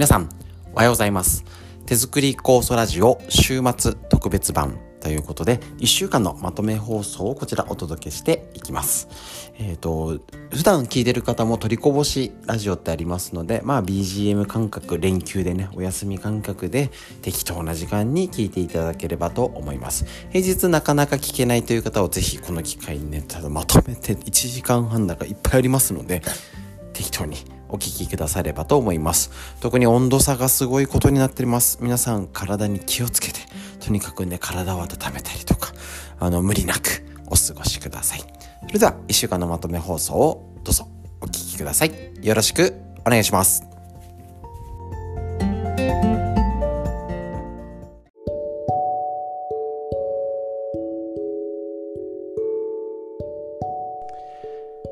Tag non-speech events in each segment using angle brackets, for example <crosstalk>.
皆さん、おはようございます。手作り酵素ラジオ週末特別版ということで、1週間のまとめ放送をこちらお届けしていきます。えっ、と、普段聞いてる方も取りこぼしラジオってありますので、まあ BGM 感覚、連休でね、お休み感覚で適当な時間に聞いていただければと思います。平日なかなか聞けないという方はぜひこの機会にね、ただまとめて1時間半だからいっぱいありますので、適当にお聞きくださればと思います。特に温度差がすごいことになっています。皆さん体に気をつけて、とにかくね、体を温めたりとか、あの、無理なくお過ごしください。それでは、一週間のまとめ放送をどうぞお聞きください。よろしくお願いします。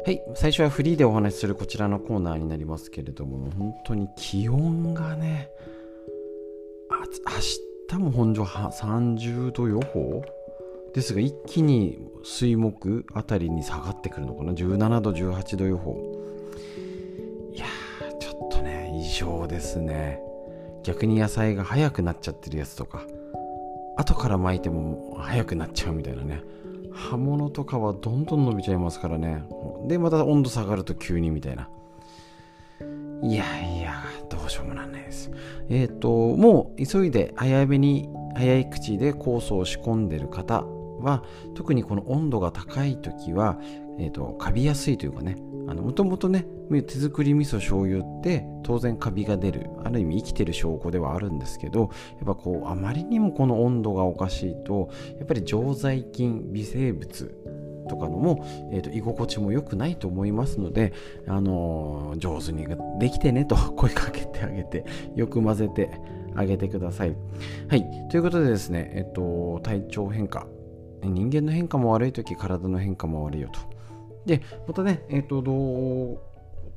はい、最初はフリーでお話しするこちらのコーナーになりますけれども、本当に気温がね、あ明日も本庄30度予報？ですが、一気に水木あたりに下がってくるのかな、17度、18度予報。いやー、ちょっとね、異常ですね。逆に野菜が早くなっちゃってるやつとか、後から巻いても早くなっちゃうみたいなね。刃物とかはどんどん伸びちゃいますからね。でまた温度下がると急にみたいな。いやいやどうしようもなんないです。えっ、ー、ともう急いで早めに早い口で酵素を仕込んでる方は特にこの温度が高い時は、えーと、カビやすいというかねもともとね手作り味噌醤油って当然カビが出るある意味生きてる証拠ではあるんですけどやっぱこうあまりにもこの温度がおかしいとやっぱり常在菌微生物とかのも、えーと、居心地も良くないと思いますので、あのー、上手にできてねと声かけてあげてよく混ぜてあげてください。はいということでですね、えっ、ー、と、体調変化人間の変化も悪い時体の変化も悪いよと。で、またね、えっ、ー、と、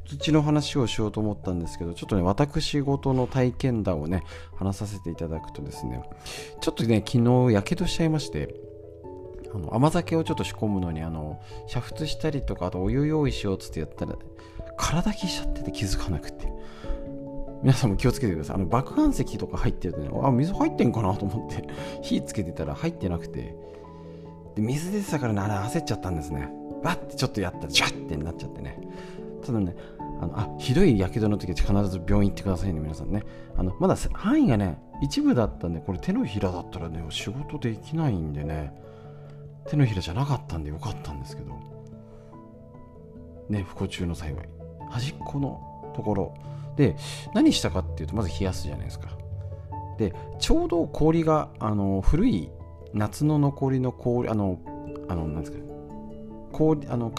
土の話をしようと思ったんですけど、ちょっとね、私事の体験談をね、話させていただくとですね、ちょっとね、昨日、やけどしちゃいまして、あの甘酒をちょっと仕込むのに、あの、煮沸したりとか、あとお湯用意しようっつってやったら、体消しちゃってて気づかなくて。皆さんも気をつけてください。あの、爆弾石とか入ってるとね、あ、水入ってんかなと思って、火つけてたら入ってなくて、で水出てたからね、あれ焦っちゃったんですね。バッてちょっとやったらジャッてなっちゃってね。ただねあのあひどいやけどの時は必ず病院行ってくださいね皆さんね。あのまだ範囲がね一部だったんでこれ手のひらだったらね仕事できないんでね。手のひらじゃなかったんでよかったんですけど。ね不幸中の幸い。端っこのところ。で何したかっていうとまず冷やすじゃないですか。でちょうど氷があの古い夏の残りの氷あのあのなんですかね。氷あの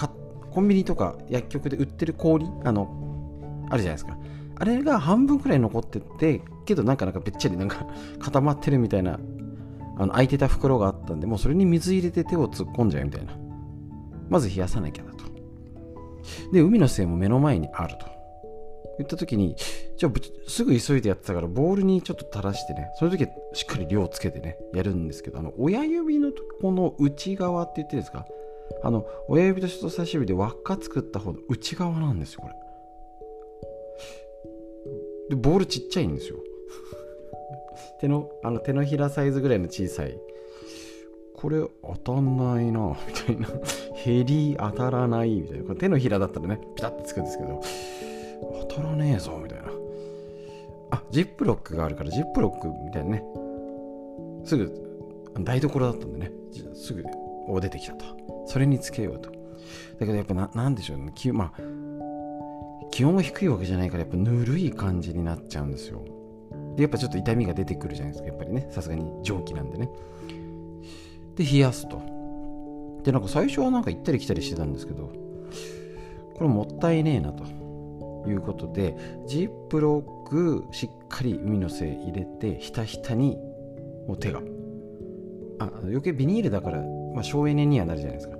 コンビニとか薬局で売ってる氷あのあるじゃないですか。あれが半分くらい残っててけどなんかなんかべっちゃりなんか固まってるみたいなあの空いてた袋があったんでもうそれに水入れて手を突っ込んじゃうみたいな。まず冷やさなきゃだと。で海の精も目の前にあると。言った時にじゃあすぐ急いでやってたからボウルにちょっと垂らしてねその時はしっかり量をつけてねやるんですけどあの親指のとこの内側って言ってですかあの親指と人差し指で輪っか作った方の内側なんですよこれ。でボールちっちゃいんですよ。<laughs> 手のあの手のひらサイズぐらいの小さい。これ当たんないなみたいな。<laughs> ヘリ当たらないみたいな。これ手のひらだったらねピタッてつくんですけど。当たらねえぞみたいな。あジップロックがあるからジップロックみたいなね。すぐ台所だったんでね。すぐお出てきたと。それにつけようと。だけどやっぱな、なんでしょうね。気,、まあ、気温が低いわけじゃないから、やっぱぬるい感じになっちゃうんですよ。で、やっぱちょっと痛みが出てくるじゃないですか。やっぱりね。さすがに蒸気なんでね。で、冷やすと。で、なんか最初はなんか行ったり来たりしてたんですけど、これもったいねえなということで、ジップロックしっかり海の精入れて、ひたひたにもう手が。あ、余計ビニールだからまあ、省エネにはなるじゃないですか。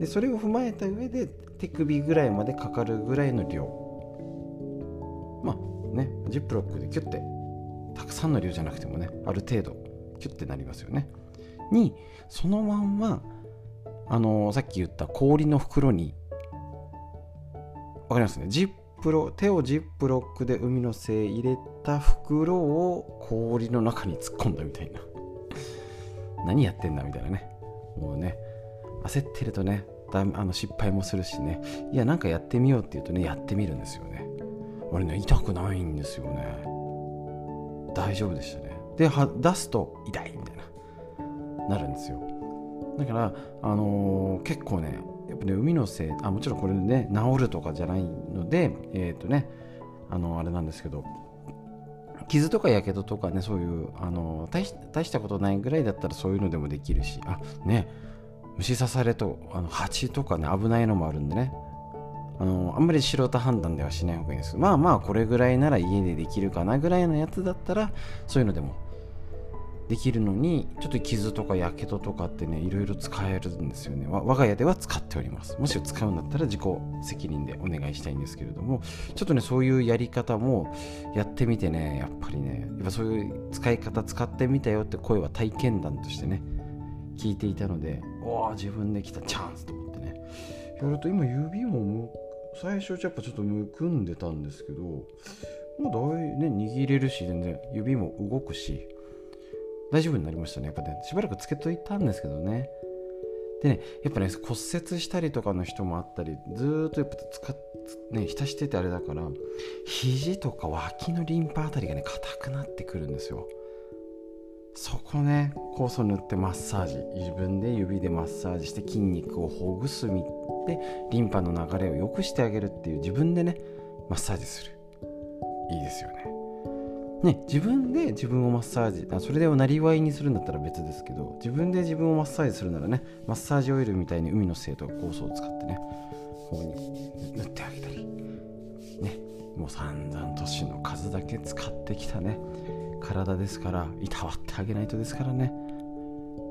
で、それを踏まえた上で手首ぐらいまでかかるぐらいの量。まあね、ジップロックでキュッて、たくさんの量じゃなくてもね、ある程度、キュッてなりますよね。に、そのまんま、あのー、さっき言った氷の袋に、わかりますね。ジップロ手をジップロックで海の精入れた袋を氷の中に突っ込んだみたいな何やってんだみたいなねもうね。焦ってるとねだあの失敗もするしね。いやなんかやってみようって言うとねやってみるんですよね。俺ね痛くないんですよね。大丈夫でしたね。で出すと痛いみたいな。なるんですよ。だからあのー、結構ねやっぱね海のせいあもちろんこれね治るとかじゃないのでえっ、ー、とねあのあれなんですけど傷とかやけどとかねそういうあの大したことないぐらいだったらそういうのでもできるし。あね。虫刺されとあの蜂とかね危ないのもあるんでね。あのあんまり素人判断ではしない方がいいですまあまあこれぐらいなら家でできるかなぐらいのやつだったらそういうのでもできるのにちょっと傷とかやけどとかってねいろいろ使えるんですよね。我が家では使っております。もし使うんだったら自己責任でお願いしたいんですけれどもちょっとねそういうやり方もやってみてねやっぱりねやっぱそういう使い方使ってみたよって声は体験談としてね聞いていたのでおお自分で来たチャンスと思ってね。やると今指も最初やっぱちょっとむくんでたんですけどもうだいね握れるし全然指も動くし大丈夫になりましたね。やっぱね、しばらくつけといたんですけどね。でね、やっぱね、骨折したりとかの人もあったり、ずっとやっぱ使っね、浸しててあれだから、肘とか脇のリンパあたりがね、硬くなってくるんですよ。そこね、酵素塗ってマッサージ、自分で指でマッサージして筋肉をほぐすみで、リンパの流れを良くしてあげるっていう自分でね、マッサージする。いいですよね。ね、自分で自分をマッサージあそれでなりわいにするんだったら別ですけど自分で自分をマッサージするならねマッサージオイルみたいに海の精とか酵素を使ってねここに塗ってあげたりねもう散々年の数だけ使ってきたね体ですからいたわってあげないとですからね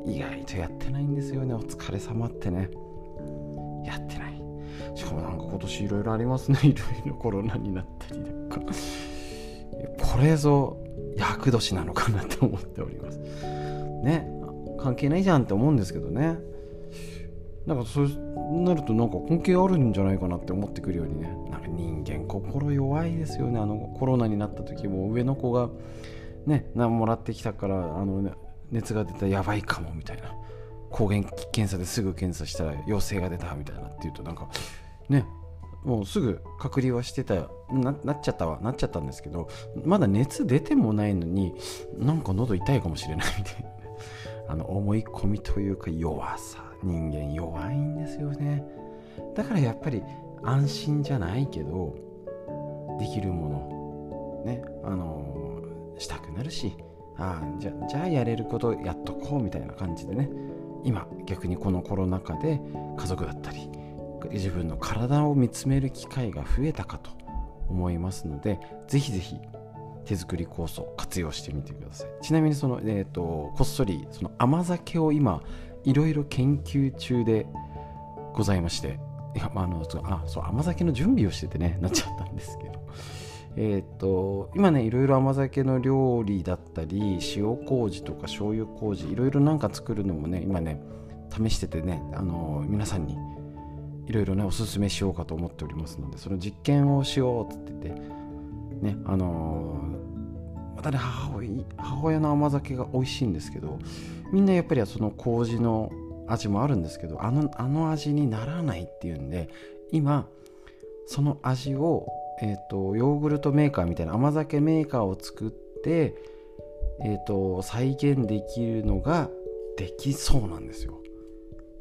意外とやってないんですよねお疲れ様ってねやってない。しかもなんか今年いろいろありますねいろいろコロナになったりとか。これぞ厄年なのかなって思っております。ね。関係ないじゃんって思うんですけどね。なんかそうなるとなんか関係あるんじゃないかなって思ってくるようにね。なんか人間心弱いですよね。あのコロナになった時も上の子がね何もらってきたからあの、ね、熱が出たらやばいかもみたいな。抗原検査ですぐ検査したら陽性が出たみたいなっていうとなんかね。もうすぐ隔離はしてたななっちゃったわなっちゃったんですけどまだ熱出てもないのになんか喉痛いかもしれないみたいな。<laughs> あの思い込みというか弱さ人間弱いんですよね。だからやっぱり安心じゃないけどできるものねあのしたくなるしああじゃじゃあやれることやっとこうみたいな感じでね今逆にこのコロナ禍で家族だったり自分の体を見つめる機会が増えたかと思いますのでぜひぜひ手作り酵素活用してみてください。ちなみにその、えーと、こっそりその甘酒を今いろいろ研究中でございましていや、まあ、あのあそう甘酒の準備をしててねなっちゃったんですけど。<laughs> えっ、と今ねいろいろ甘酒の料理だったり塩麹とか醤油麹いろいろなんか作るのもね今ね試しててねあの皆さんにいろいろねおすすめしようかと思っておりますのでその実験をしようって言ってねあのー、またね母親の甘酒が美味しいんですけどみんなやっぱりその麹の味もあるんですけどあのあの味にならないっていうんで今その味を、えーと、ヨーグルトメーカーみたいな甘酒メーカーを作って、えーと再現できるのができそうなんですよ。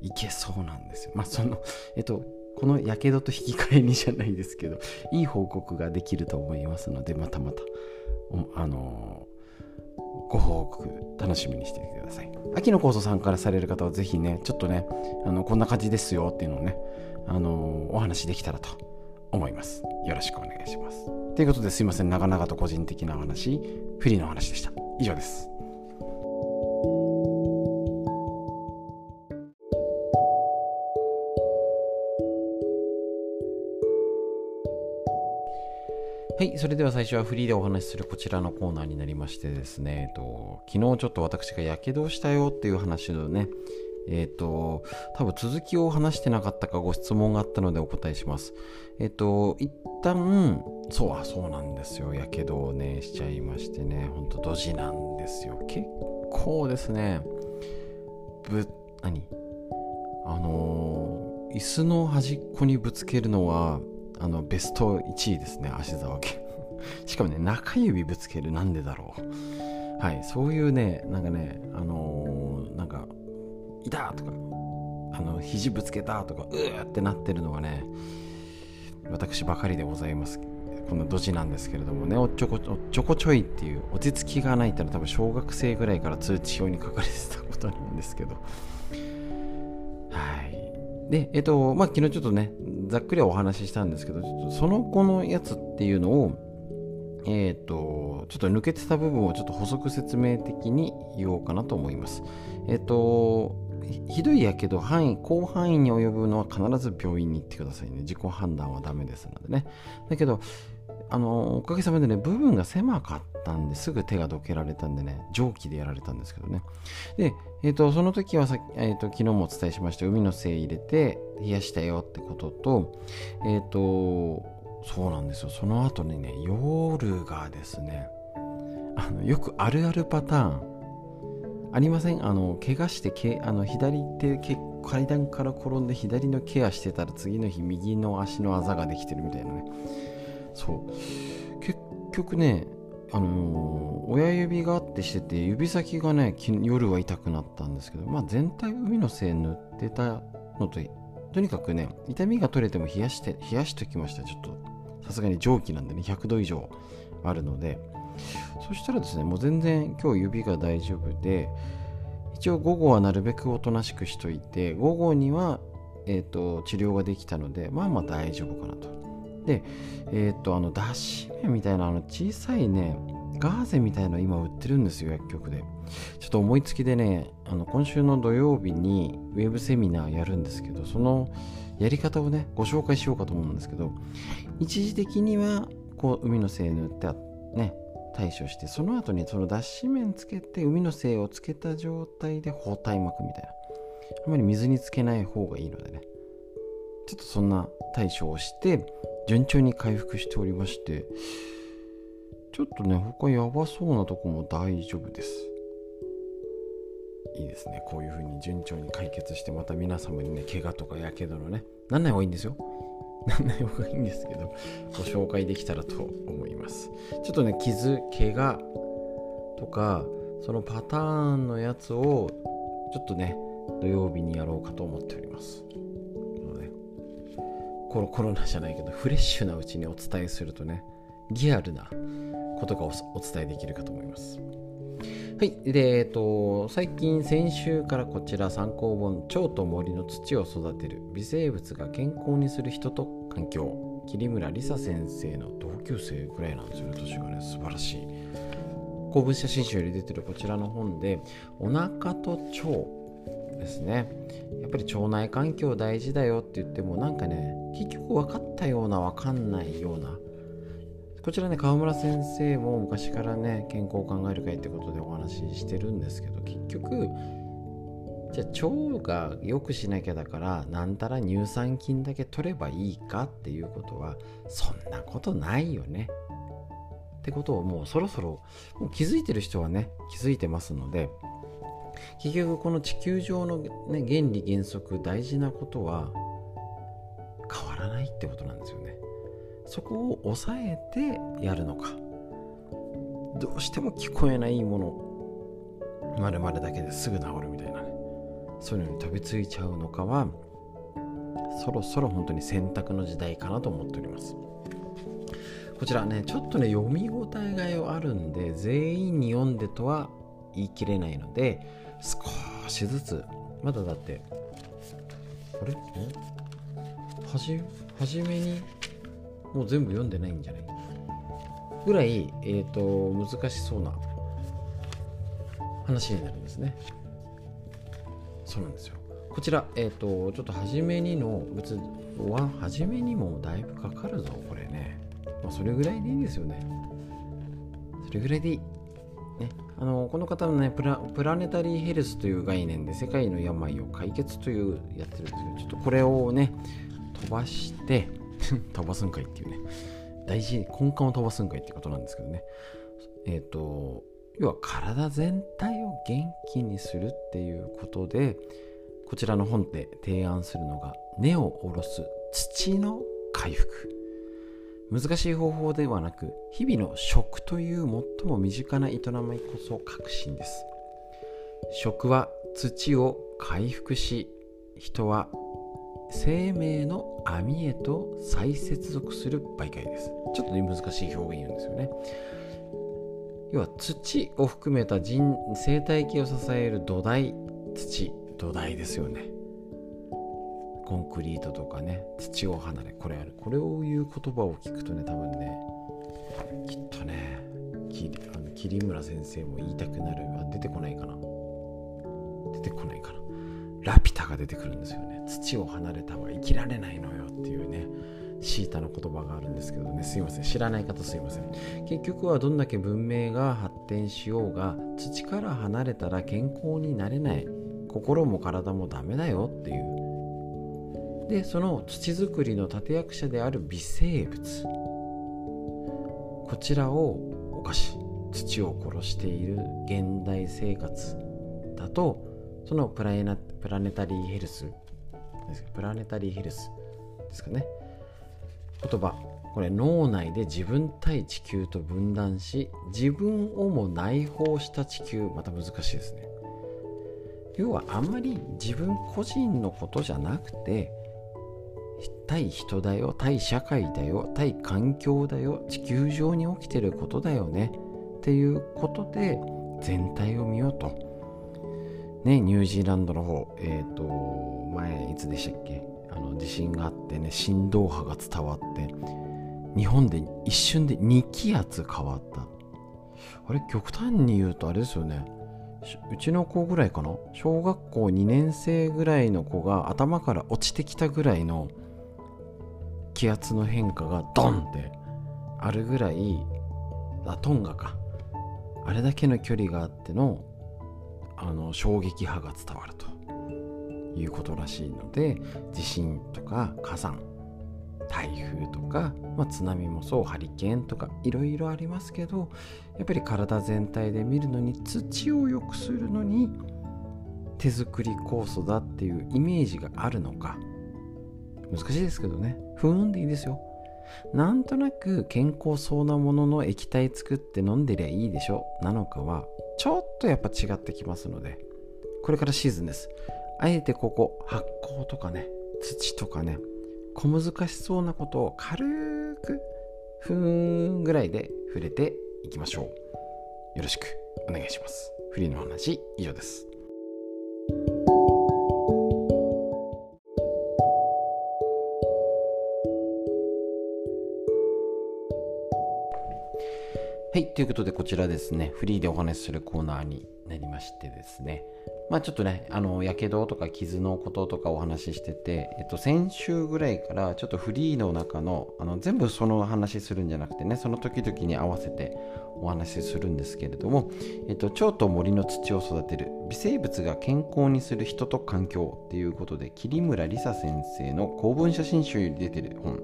いけそうなんですよ。まあその、えっと、このやけどと引き換えにじゃないですけど、いい報告ができると思いますので、またまた、あの、ご報告楽しみにしててください。秋の酵素さんからされる方はぜひね、ちょっとね、あのこんな感じですよっていうのをね、あの、お話できたらと思います。よろしくお願いします。ということですいません、長々と個人的なお話、フリーの話でした。以上です。はい、それでは最初はフリーでお話しするこちらのコーナーになりましてですね、えっと、昨日ちょっと私がやけどしたよっていう話のね、えっと、多分続きを話してなかったかご質問があったのでお答えします。えっと、一旦そうはそうなんですよ。やけどをねしちゃいましてねほんとドジなんですよ。結構ですねぶ何？あのー、椅子の端っこにぶつけるのはあのベスト1位ですね足沢家。<laughs> しかもね中指ぶつけるなんでだろう。はいそういうねなんかねあのー、なんかいたとかあの肘ぶつけたとかうーってなってるのがね私ばかりでございます。このドジなんですけれどもねおっちょこちょこちょいっていう落ち着きがないってのは多分小学生ぐらいから通知表に書かれてたことなんですけど。はい。でえっとまあ昨日ちょっとねざっくりはお話ししたんですけどちょっとその子のやつっていうのをえっ、とちょっと抜けてた部分をちょっと補足説明的に言おうかなと思います。えっ、とひどいやけど範囲広範囲に及ぶのは必ず病院に行ってくださいね。自己判断はダメですのでね。だけどあのおかげさまでね部分が狭かったんですぐ手がどけられたんでね蒸気でやられたんですけどね。で、えーと、その時はさ、えーと、昨日もお伝えしました海の精入れて冷やしたよってこととえっ、ー、とそうなんですよ。その後にね夜がですねあのよくあるあるパターン。ありません？あの怪我してけあの左手け階段から転んで左のケアしてたら次の日右の足のあざができてるみたいなね。そう。結局ねあのー、親指があってしてて指先がね夜は痛くなったんですけどまあ全体海のせい塗ってたのととにかくね痛みが取れても冷やして冷やしときました。ちょっとさすがに蒸気なんでね100度以上あるので。そしたらですねもう全然今日指が大丈夫で一応午後はなるべくおとなしくしといて午後には、えーと、治療ができたのでまあまあ大丈夫かなと。でえっ、ー、とあの脱脂麺みたいなあの小さいねガーゼみたいの今売ってるんですよ薬局で。ちょっと思いつきでねあの今週の土曜日にウェブセミナーやるんですけどそのやり方をねご紹介しようかと思うんですけど一時的にはこう海の精塗ってね対処してその後にその脱脂麺つけて海の精をつけた状態で包帯巻くみたいな。あまり水につけない方がいいのでね。ちょっとそんな対処をして順調に回復しておりましてちょっとね他やばそうなとこも大丈夫です。いいですね。こういう風に順調に解決してまた皆様にね怪我とかやけどのねなんない方がいいんですよ。<laughs> なんない方がいいんですけどご紹介できたらと思います。ちょっとね傷怪我とかそのパターンのやつをちょっとね土曜日にやろうかと思っております。コロコロナじゃないけどフレッシュなうちにお伝えするとねリアルなことがお伝えできるかと思いますはい。で、えっと、最近、先週からこちら参考本、蝶と森の土を育てる微生物が健康にする人と環境、桐村梨沙先生の同級生ぐらいなんですよね、年がね、素晴らしい。公文写真集より出てるこちらの本で、お腹と腸ですね。やっぱり腸内環境大事だよって言っても、なんかね、結局分かったような分かんないような、こちらね川村先生も昔からね健康を考える会ってことでお話ししてるんですけど結局じゃあ腸が良くしなきゃだからなんたら乳酸菌だけ取ればいいかっていうことはそんなことないよねってことをもうそろそろもう気づいてる人はね気づいてますので結局この地球上の、ね、原理原則大事なことは変わらないってことなんですよね。そこを抑えてやるのか。どうしても聞こえないもの。まるまるだけですぐ治るみたいなね。そういうのに飛びついちゃうのかはそろそろ本当に選択の時代かなと思っております。こちらねちょっとね読み応えがあるんで全員に読んでとは言い切れないので少しずつまだだってあれ？はじはじめにもう全部読んでないんじゃない？ぐらい、えーと、難しそうな話になるんですね。そうなんですよ。こちら、えっ、ー、と、ちょっと初めにの、別は初めにもだいぶかかるぞ、これね。まあ、それぐらいでいいんですよね。それぐらいでいい。ね、あのこの方のねプラ、プラネタリーヘルスという概念で世界の病を解決というやってるんですけど、ちょっとこれをね、飛ばして、<laughs> 飛ばすんかいっていうね大事根幹を飛ばすんかいってことなんですけどね。えっ、ー、と要は体全体を元気にするっていうことでこちらの本で提案するのが根を下ろす土の回復。難しい方法ではなく日々の食という最も身近な営みこそ革新です。食は土を回復し人は生命の網へと再接続する媒介です。ちょっとね難しい表現言うんですよね。要は土を含めた人生態系を支える土台土土台ですよね。コンクリートとかね土を離れこれある。これを言う言葉を聞くとね多分ねきっとねあの桐村先生も言いたくなる。は出てこないかな。出てこないかな。ラピュタが出てくるんですよね。土を離れたは生きられないのよっていうねシータの言葉があるんですけどね。すいません。知らない方すいません。結局はどんだけ文明が発展しようが土から離れたら健康になれない。心も体もダメだよっていうでその土作りの立役者である微生物。こちらを犯し土を殺している現代生活だとそのプラネプラネタリーヘルスプラネタリーヘルスですかね。言葉。これ脳内で自分対地球と分断し自分をも内包した地球。また難しいですね。要はあんまり自分個人のことじゃなくて対人だよ対社会だよ対環境だよ地球上に起きてることだよね。っていうことで全体を見ようと。ねニュージーランドの方えっ、ー、と前いつでしたっけ？あの地震があってね振動波が伝わって日本で一瞬で2気圧変わった。あれ極端に言うとあれですよね。うちの子ぐらいかな？小学校2年生ぐらいの子が頭から落ちてきたぐらいの気圧の変化がドンってあるぐらいあトンガか。あれだけの距離があってのあの衝撃波が伝わると。いうことらしいので地震とか火山台風とか、まあ、津波もそうハリケーンとかいろいろありますけどやっぱり体全体で見るのに土を良くするのに手作り酵素だっていうイメージがあるのか難しいですけどね。ふーんでいいですよ。なんとなく健康そうなものの液体作って飲んでりゃいいでしょ。なのかはちょっとやっぱ違ってきますので。これからシーズンです。あえてここ発酵とかね土とかね小難しそうなことを軽くふーんぐらいで触れていきましょう。よろしくお願いします。フリーの話以上です。はい、ということでこちらですね、フリーでお話しするコーナーになりましてですね、まあちょっとね、あの、やけどとか傷のこととかお話ししてて、えっと、先週ぐらいからちょっとフリーの中の、あの、全部その話するんじゃなくてね、その時々に合わせてお話しするんですけれども、えっと、蝶と森の土を育てる微生物が健康にする人と環境っていうことで、桐村梨沙先生の公文写真集に出てる本、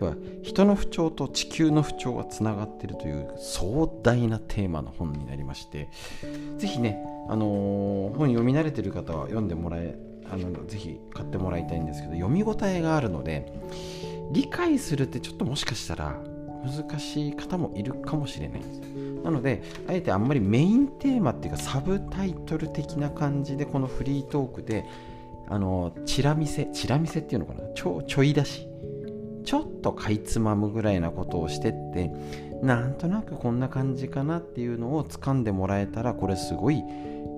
要は人の不調と地球の不調がつながっているという壮大なテーマの本になりましてぜひね、あのー、本読み慣れてる方は読んでもらえあのぜひ買ってもらいたいんですけど読み応えがあるので理解するってちょっともしかしたら難しい方もいるかもしれないです。なのであえてあんまりメインテーマっていうかサブタイトル的な感じでこのフリートークであのチラ見せチラ見せっていうのかなちょちょい出しちょっとかいつまむぐらいなことをしてってなんとなくこんな感じかなっていうのを掴んでもらえたらこれすごい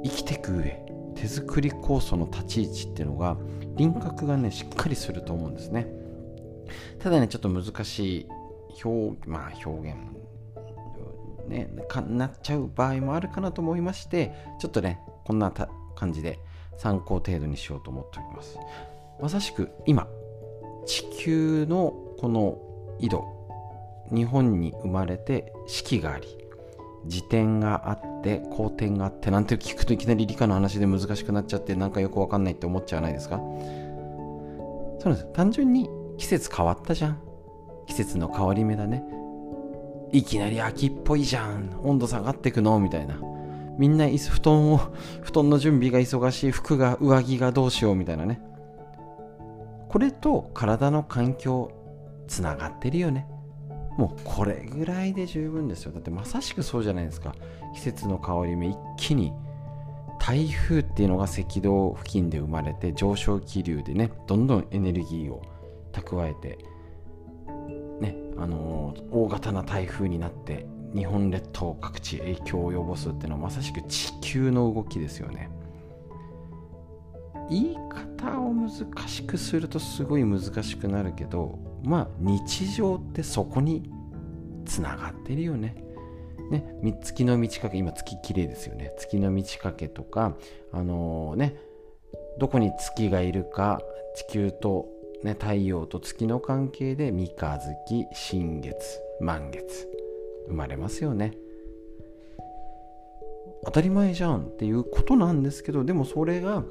生きてく上手作り酵素の立ち位置っていうのが輪郭がねしっかりすると思うんですね。ただねちょっと難しい表,、まあ、表現ね、かなっちゃう場合もあるかなと思いましてちょっとねこんな感じで参考程度にしようと思っております。まさしく今地球のこの緯度日本に生まれて四季があり自転があって公転があってなんて聞くといきなり理科の話で難しくなっちゃってなんかよくわかんないって思っちゃわないですか？そうなんです単純に季節変わったじゃん。季節の変わり目だね。いきなり秋っぽいじゃん。温度下がってくの？みたいな。みんな布団を布団の準備が忙しい。服が上着がどうしよう？みたいなね。これと体の環境つながってるよね。もうこれぐらいで十分ですよ。だってまさしくそうじゃないですか。季節の変わり目一気に台風っていうのが赤道付近で生まれて上昇気流でねどんどんエネルギーを蓄えてねあのー、大型な台風になって日本列島各地影響を及ぼすっていうのはまさしく地球の動きですよね。言い方を難しくするとすごい難しくなるけどまあ日常ってそこにつながってるよね。ね、月の満ち欠け今月綺麗ですよね月の満ち欠けとかあのー、ねどこに月がいるか地球と、ね、太陽と月の関係で三日月新月満月生まれますよね当たり前じゃんっていうことなんですけどでもそれが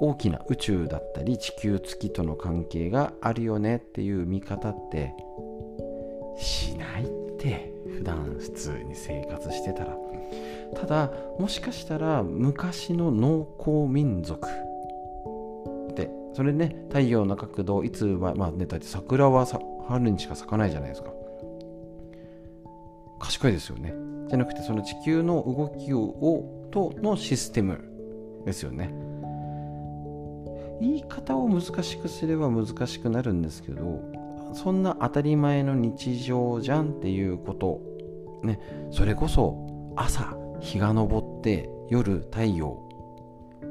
大きな宇宙だったり地球月との関係があるよねっていう見方ってしないって普段普通に生活してたら。ただもしかしたら昔の農耕民族ってそれね太陽の角度いつまあねだって桜は春にしか咲かないじゃないですか。賢いですよね。じゃなくてその地球の動きをとのシステムですよね。言い方を難しくすれば難しくなるんですけどそんな当たり前の日常じゃんっていうことねそれこそ朝日が昇って夜太陽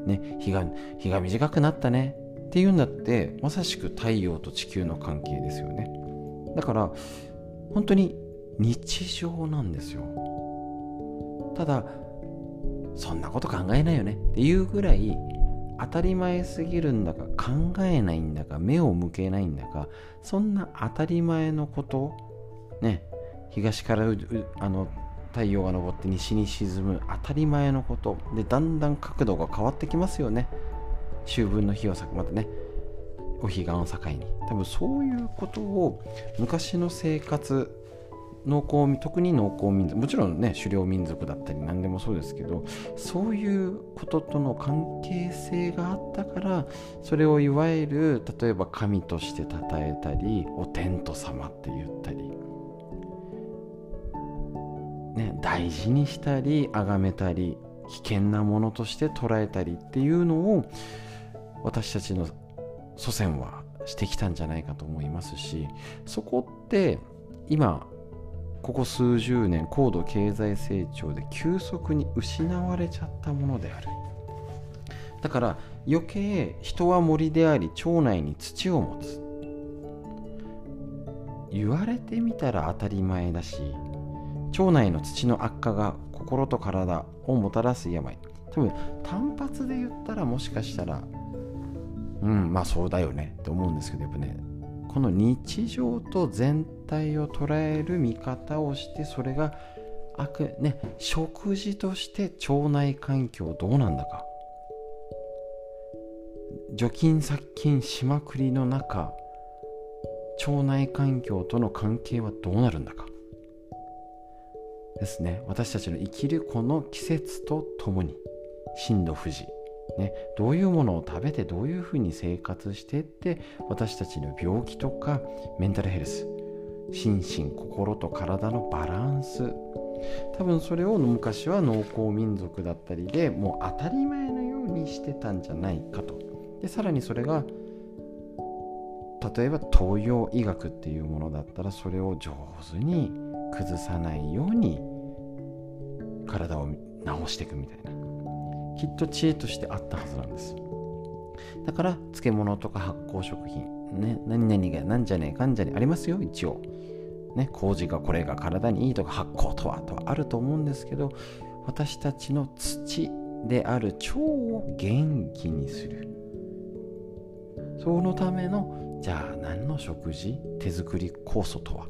ね日が日が短くなったねっていうんだってまさしく太陽と地球の関係ですよね。だから本当に日常なんですよ。ただそんなこと考えないよねっていうぐらい当たり前すぎるんだか考えないんだか目を向けないんだかそんな当たり前のことね東からあの太陽が昇って西に沈む当たり前のことでだんだん角度が変わってきますよね。秋分の日をまたね。お彼岸を境に。多分そういうことを昔の生活農耕特に農耕民族もちろんね狩猟民族だったり何でもそうですけどそういうこととの関係性があったからそれをいわゆる例えば神として称えたりお天道様って言ったり、ね、大事にしたり崇めたり危険なものとして捉えたりっていうのを私たちの祖先はしてきたんじゃないかと思いますしそこって今ここ数十年高度経済成長で急速に失われちゃったものである。だから余計人は森であり腸内に土を持つ。言われてみたら当たり前だし腸内の土の悪化が心と体をもたらす病。多分単発で言ったらもしかしたらうんまあそうだよねって思うんですけどやっぱねこの日常と全体を捉える見方をしてそれが悪ね食事として腸内環境どうなんだか。除菌殺菌しまくりの中腸内環境との関係はどうなるんだか。ですね。私たちの生きるこの季節とともに震度富士ね、どういうものを食べてどういうふうに生活してって私たちの病気とかメンタルヘルス心身心と体のバランス多分それを昔は農耕民族だったりでもう当たり前のようにしてたんじゃないかと。でさらにそれが例えば東洋医学っていうものだったらそれを上手に崩さないように体を治していくみたいな。きっと知恵としてあったはずなんです。だから漬物とか発酵食品ね何々がなんじゃねえかんじゃねえありますよ一応ね麹がこれが体にいいとか発酵とはとはあると思うんですけど私たちの土である腸を元気にするそのためのじゃあ何の食事手作り酵素とは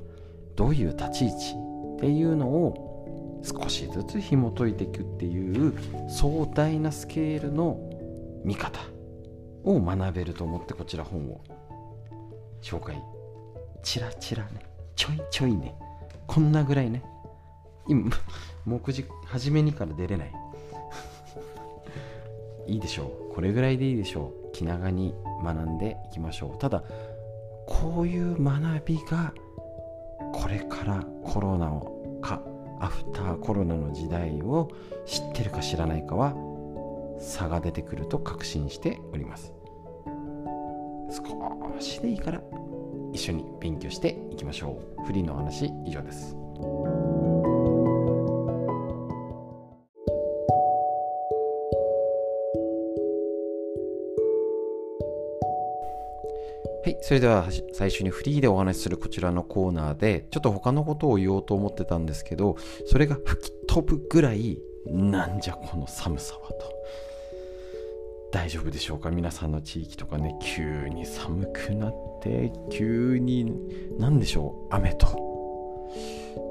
どういう立ち位置っていうのを少しずつ紐解いていくっていう壮大なスケールの見方を学べると思ってこちら本を紹介。チラチラね。ちょいちょいね。こんなぐらいね。今目次初めにから出れない。<laughs> いいでしょう。これぐらいでいいでしょう。気長に学んでいきましょう。ただこういう学びがこれからコロナをかアフターコロナの時代を知ってるか知らないかは差が出てくると確信しております。少しでいいから一緒に勉強していきましょう。フリーの話以上です。はい、それでは最初にフリーでお話しするこちらのコーナーでちょっと他のことを言おうと思ってたんですけどそれが吹き飛ぶぐらいなんじゃこの寒さはと。大丈夫でしょうか？皆さんの地域とかね急に寒くなって急に何でしょう？雨と。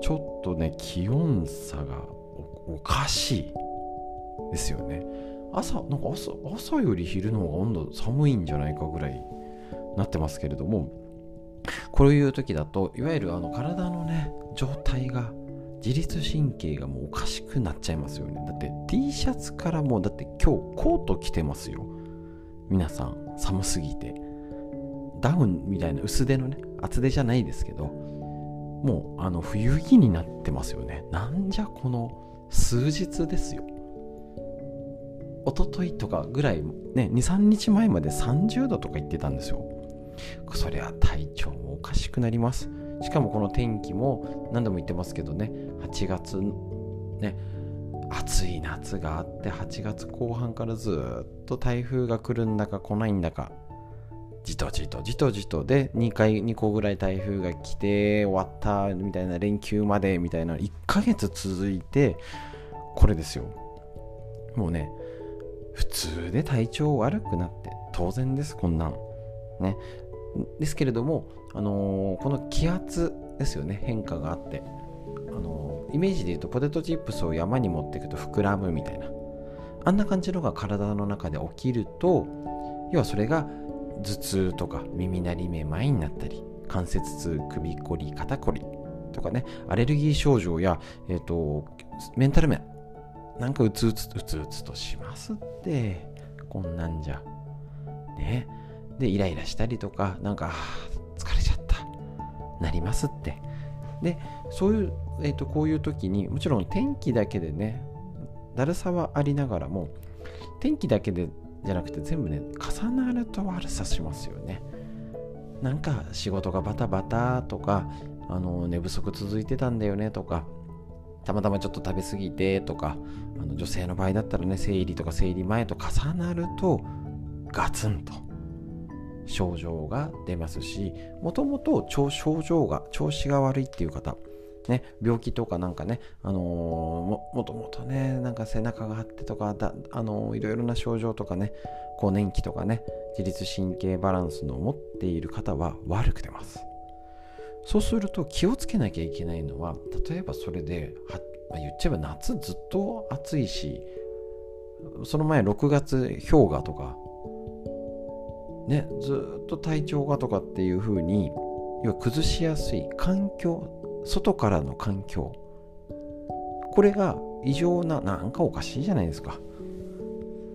ちょっとね気温差がおかしいですよね。朝なんか朝朝より昼の方が温度寒いんじゃないかぐらいなってますけれどもこういう時だといわゆるあの体のね状態が自律神経がもうおかしくなっちゃいますよね。だって T シャツからもうだって今日コート着てますよ。皆さん寒すぎて。ダウンみたいな薄手のね厚手じゃないですけどもうあの冬着になってますよね。なんじゃこの数日ですよ。一昨日とかぐらいね23日前まで30度とか言ってたんですよ。そりゃ体調もおかしくなります。しかもこの天気も何度も言ってますけどね8月ね暑い夏があって8月後半からずっと台風が来るんだか来ないんだかじとじとじとじとで2回2個ぐらい台風が来て終わったみたいな連休までみたいな1ヶ月続いてこれですよ。もうね普通で体調悪くなって当然ですこんなん。ねですけれども、あのー、この気圧ですよね変化があって、あのー、イメージで言うとポテトチップスを山に持っていくと膨らむみたいな。あんな感じのが体の中で起きると要はそれが頭痛とか耳鳴りめまいになったり関節痛首こり肩こりとかねアレルギー症状や、えーと、メンタル面なんかうつうつうつうつとしますって。こんなんじゃね。えでイライラしたりとかなんか疲れちゃった。なりますって。でそういう、えーと、こういう時にもちろん天気だけでねだるさはありながらも天気だけでじゃなくて全部ね重なると悪さしますよね。なんか仕事がバタバタとかあの寝不足続いてたんだよねとかたまたまちょっと食べ過ぎてとかあの女性の場合だったらね生理とか生理前と重なるとガツンと。症状が出ますしもともと症状が調子が悪いっていう方ね、病気とかなんかね、あのー、ももともとねなんか背中が張ってとかだ、あのー、いろいろな症状とかね更年期とかね自律神経バランスの持っている方は悪く出ます。そうすると気をつけなきゃいけないのは例えばそれでは、まあ、言っちゃえば夏ずっと暑いしその前6月氷河とかね、ずっと体調がとかっていう風に要は崩しやすい環境外からの環境。これが異常ななんかおかしいじゃないですか。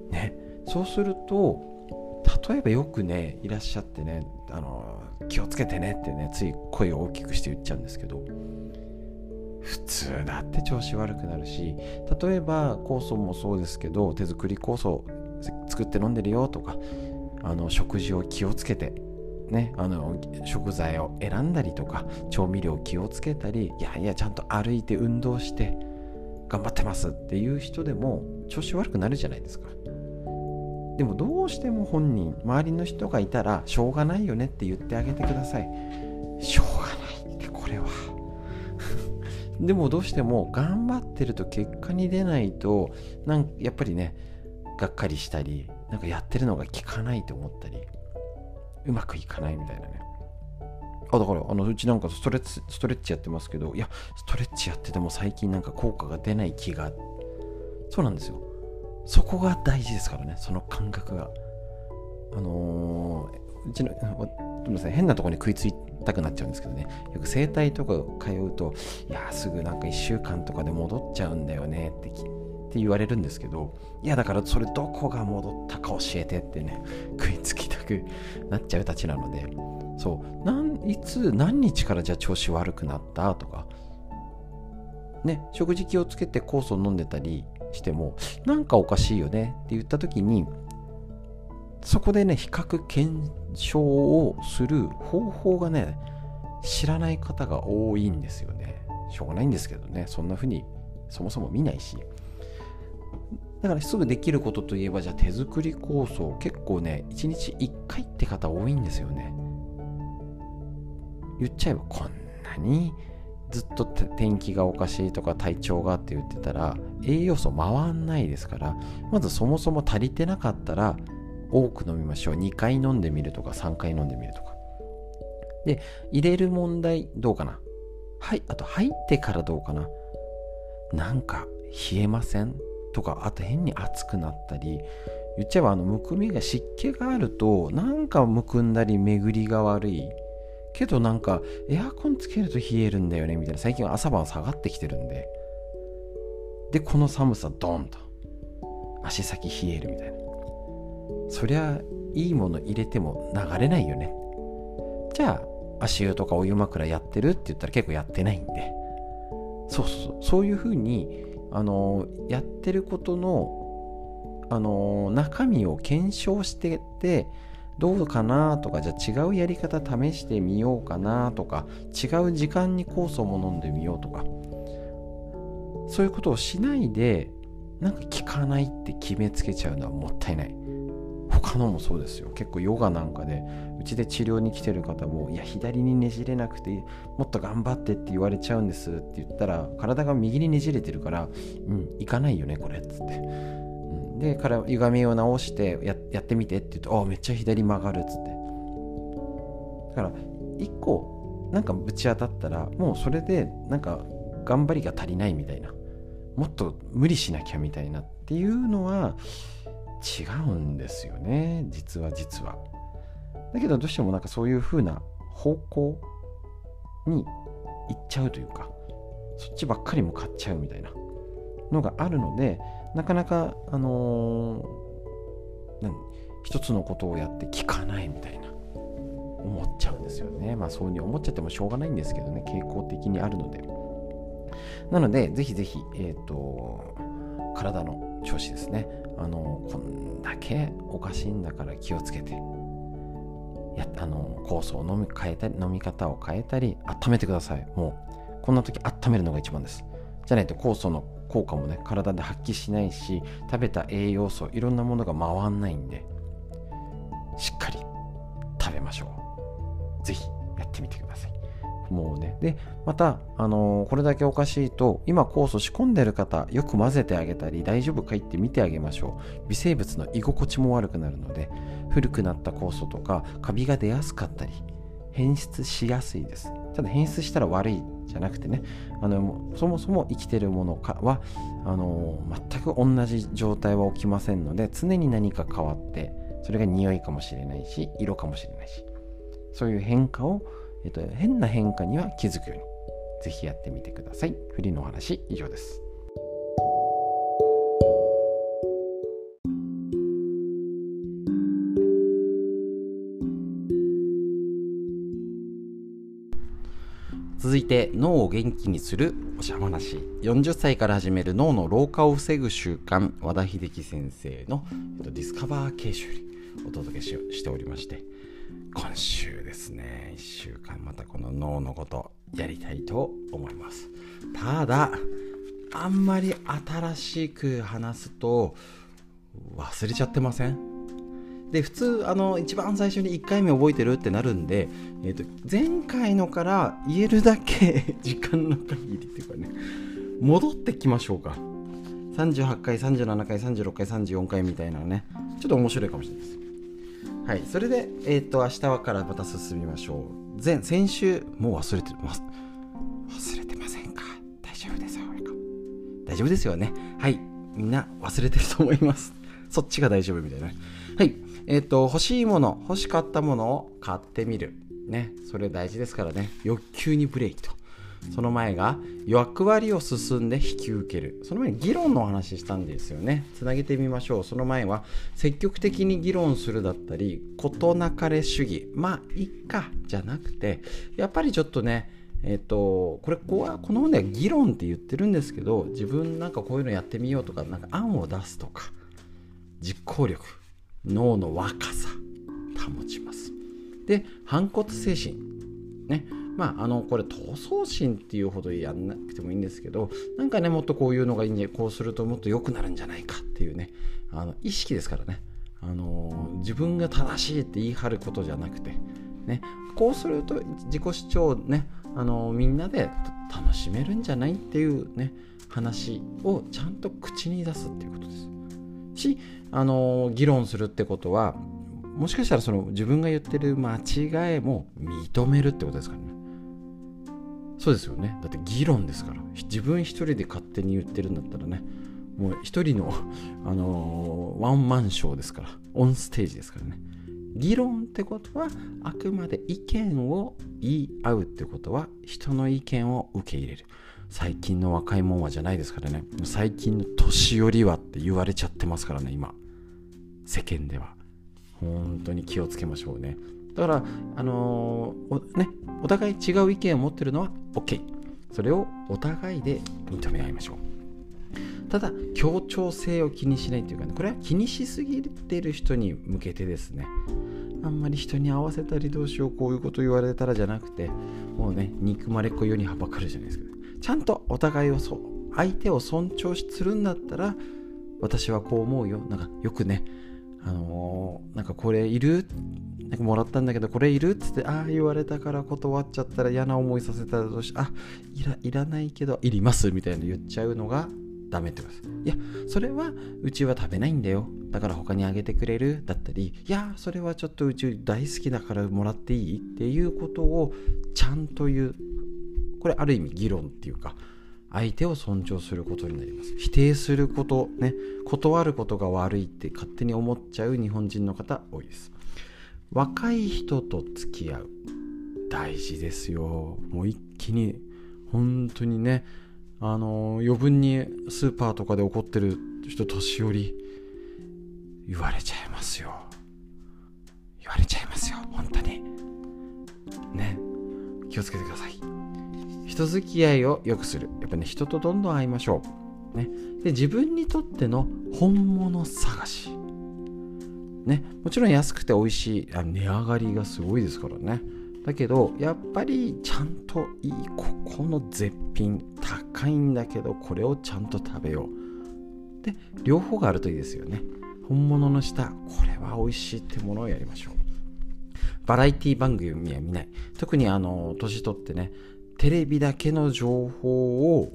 ね。そうすると例えばよくねいらっしゃってねあの気をつけてねってねつい声を大きくして言っちゃうんですけど普通だって調子悪くなるし例えば酵素もそうですけど手作り酵素作って飲んでるよとかあの食事を気をつけてね、あの食材を選んだりとか調味料を気をつけたりいやいやちゃんと歩いて運動して頑張ってますっていう人でも調子悪くなるじゃないですか。でもどうしても本人周りの人がいたらしょうがないよねって言ってあげてください。しょうがないってこれは。<laughs> でもどうしても頑張ってると結果に出ないとなんやっぱりねがっかりしたりなんかやってるのが効かないと思ったりうまくいかないみたいなね。あだからあのうちなんかストレッチストレッチやってますけどいやストレッチやってても最近なんか効果が出ない気がそうなんですよ。そこが大事ですからねその感覚が。あのー、うちのごめんなさい変なとこに食いついたくなっちゃうんですけどね。よく整体とか通うといやすぐなんか1週間とかで戻っちゃうんだよねってって言われるんですけどいやだからそれどこが戻ったか教えてってね <laughs> 食いつきたくなっちゃうたちなのでそうなんいつ何日からじゃあ調子悪くなったとかね食事気をつけて酵素を飲んでたりしてもなんかおかしいよねって言った時にそこでね比較検証をする方法がね知らない方が多いんですよね。しょうがないんですけどねそんな風にそもそも見ないし。だからすぐできることといえばじゃあ手作り構想結構ね1日1回って方多いんですよね。言っちゃえばこんなにずっと天気がおかしいとか体調がって言ってたら栄養素回んないですからまずそもそも足りてなかったら多く飲みましょう。2回飲んでみるとか3回飲んでみるとか。で入れる問題どうかな？はいあと入ってからどうかな？なんか冷えません？とかあと変に熱くなったり言っちゃえばあのむくみが湿気があるとなんかむくんだり巡りが悪い。けどなんかエアコンつけると冷えるんだよねみたいな。最近は朝晩下がってきてるんで。でこの寒さドンと。足先冷えるみたいな。そりゃいいもの入れても流れないよね。じゃあ足湯とかお湯枕やってるって言ったら結構やってないんで。そうそうそう。いうふうにあのやってることのあの中身を検証しててどうかなとかじゃあ違うやり方試してみようかなとか違う時間に酵素も飲んでみようとかそういうことをしないでなんか効かないって決めつけちゃうのはもったいない。他のもそうですよ。結構ヨガなんかでうちで治療に来てる方もいや左にねじれなくてもっと頑張ってって言われちゃうんですって言ったら体が右にねじれてるからうん行かないよねこれっつって、うん、でから歪みを直してやってみてって言うとあめっちゃ左曲がるっつって。だから1個なんかぶち当たったらもうそれでなんか頑張りが足りないみたいな。もっと無理しなきゃみたいなっていうのは違うんですよね。実は実は。だけどどうしてもなんかそういう風な方向に行っちゃうというかそっちばっかり向かっちゃうみたいなのがあるのでなかなかあのー、何？一つのことをやって聞かないみたいな思っちゃうんですよね。まあそういうふうに思っちゃってもしょうがないんですけどね。傾向的にあるので。なのでぜひぜひえっ、ー、と体の調子ですね。あのこんだけおかしいんだから気をつけて。やあの酵素を飲み変えたり飲み方を変えたり温めてください。もうこんな時温めるのが一番です。じゃないと酵素の効果もね体で発揮しないし食べた栄養素いろんなものが回んないんでしっかり食べましょう。ぜひやってみてください。もうね。でまた、あのー、これだけおかしいと今酵素仕込んでる方よく混ぜてあげたり大丈夫かいって見てあげましょう。微生物の居心地も悪くなるので古くなった酵素とかカビが出やすかったり変質しやすいです。ただ変質したら悪いじゃなくてね。あのそもそも生きてるものかはあの全く同じ状態は起きませんので常に何か変わってそれが匂いかもしれないし色かもしれないしそういう変化を、えっと、変な変化には気づくように。ぜひやってみてください。フリーのお話以上です。続いて脳を元気にするおしゃ話。40歳から始める脳の老化を防ぐ習慣。和田秀樹先生の、えっと、ディスカバー形式よりお届けししておりまして。今週ですね。1週間またこの脳のことやりたいと思います。ただあんまり新しく話すと忘れちゃってません？で普通あの一番最初に1回目覚えてるってなるんで、えーと、前回のから言えるだけ <laughs> 時間の限りっていうかね戻ってきましょうか。38回37回36回34回みたいなね。ちょっと面白いかもしれないです。はいそれでえっ、ー、と明日はからまた進みましょう。前先週もう忘れてます。忘れてませんか？大丈夫ですよ大丈夫ですよね。はいみんな忘れてると思います。そっちが大丈夫みたいな。はいえっ、ー、と、欲しいもの、欲しかったものを買ってみる。ねそれ大事ですからね。欲求にブレーキと。その前が役割を進んで引き受ける。その前に議論の話したんですよね。つなげてみましょう。その前は積極的に議論するだったり事なかれ主義。まあいっかじゃなくてやっぱりちょっとねえっ、とこれこうこの本では議論って言ってるんですけど自分なんかこういうのやってみようとかなんか案を出すとか実行力脳の若さ保ちます。で反骨精神。ね。まああのこれ闘争心っていうほどやんなくてもいいんですけどなんかねもっとこういうのがいいんじゃこうするともっと良くなるんじゃないかっていうねあの意識ですからね。あの自分が正しいって言い張ることじゃなくてね。こうすると自己主張ねあのみんなで楽しめるんじゃないっていうね話をちゃんと口に出すっていうことです。しあの議論するってことはもしかしたらその自分が言ってる間違いも認めるってことですからね。そうですよね。だって議論ですから。自分一人で勝手に言ってるんだったらね。もう一人の、<laughs> あのー、ワンマンショーですから。オンステージですからね。議論ってことはあくまで意見を言い合うってことは人の意見を受け入れる。最近の若いもんはじゃないですからね。最近の年寄りはって言われちゃってますからね今。世間では。本当に気をつけましょうね。だからあのー、おねお互い違う意見を持ってるのは OK それをお互いで認め合いましょう。ただ協調性を気にしないというかねこれは気にしすぎてる人に向けてですね。あんまり人に合わせたりどうしようこういうこと言われたらじゃなくてもうね憎まれっ子世にはばかるじゃないですか。ちゃんとお互いをそう相手を尊重するんだったら私はこう思うよ。なんかよくねあのー、なんかこれいる？なんかもらったんだけどこれいる？っつってああ言われたから断っちゃったら嫌な思いさせたらどうしあいらいらないけどいりますみたいな言っちゃうのがダメってことです。いやそれはうちは食べないんだよ。だから他にあげてくれる？だったりいやそれはちょっとうち大好きだからもらっていい？っていうことをちゃんと言う。これある意味議論っていうか相手を尊重することになります。否定することね断ることが悪いって勝手に思っちゃう日本人の方多いです。若い人と付き合う大事ですよ。もう一気に本当にねあの余分にスーパーとかで怒ってる人年寄り言われちゃいますよ。言われちゃいますよ。本当に。ね。気をつけてください。人付き合いを良くする。やっぱね人とどんどん会いましょう。ね。で自分にとっての本物探し。ね。もちろん安くて美味しいあ値上がりがすごいですからね。だけどやっぱりちゃんといいここの絶品高いんだけどこれをちゃんと食べよう。で両方があるといいですよね。本物の舌これは美味しいってものをやりましょう。バラエティ番組は見ない。特にあの年取ってねテレビだけの情報を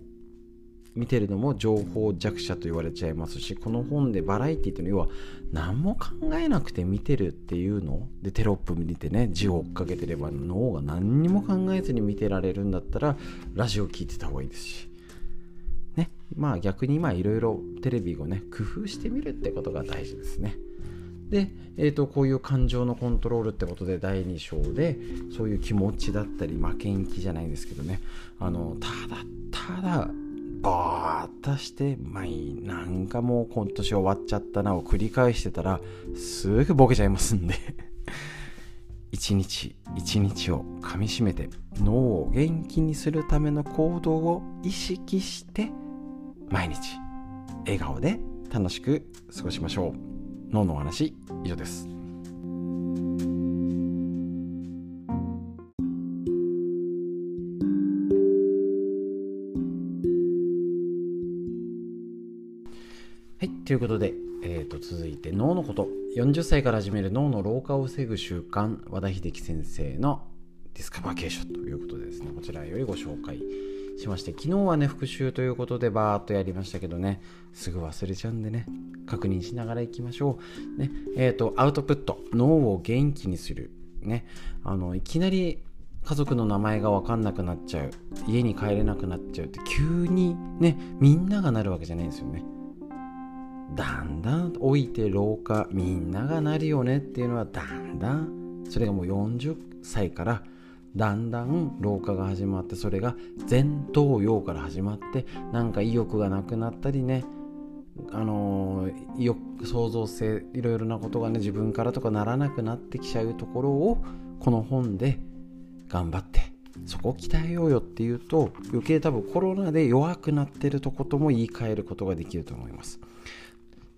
見てるのも情報弱者と言われちゃいます。しこの本でバラエティっていうのは要は何も考えなくて見てるっていうの。でテロップ見てね字を追っかけてれば脳が何にも考えずに見てられるんだったらラジオ聞いてた方がいいですし。ね。まあ逆に今いろいろテレビをね工夫してみるってことが大事ですね。で、えーと、こういう感情のコントロールってことで第2章でそういう気持ちだったり負けん気じゃないですけどね。あのただただぼーっとしてまあいいなんかもう今年終わっちゃったなを繰り返してたらすぐボケちゃいますんで。<laughs> 一日一日をかみしめて脳を元気にするための行動を意識して毎日笑顔で楽しく過ごしましょう。脳のお話以上です。はいということで、えーと、続いて脳のこと。40歳から始める脳の老化を防ぐ習慣和田秀樹先生のディスカバーケーションということでですねこちらよりご紹介しまして昨日はね復習ということでバーっとやりましたけどね。すぐ忘れちゃうんでね確認しながらいきましょう。ねえっ、ー、とアウトプット脳を元気にする。ねあのいきなり家族の名前が分かんなくなっちゃう。家に帰れなくなっちゃうって急にねみんながなるわけじゃないんですよね。だんだん老いて老化みんながなるよねっていうのはだんだんそれがもう40歳からだんだん老化が始まってそれが前頭葉から始まってなんか意欲がなくなったりねあの意欲創造性いろいろなことがね自分からとかならなくなってきちゃうところをこの本で頑張ってそこを鍛えようよっていうと余計多分コロナで弱くなってるとことも言い換えることができると思います。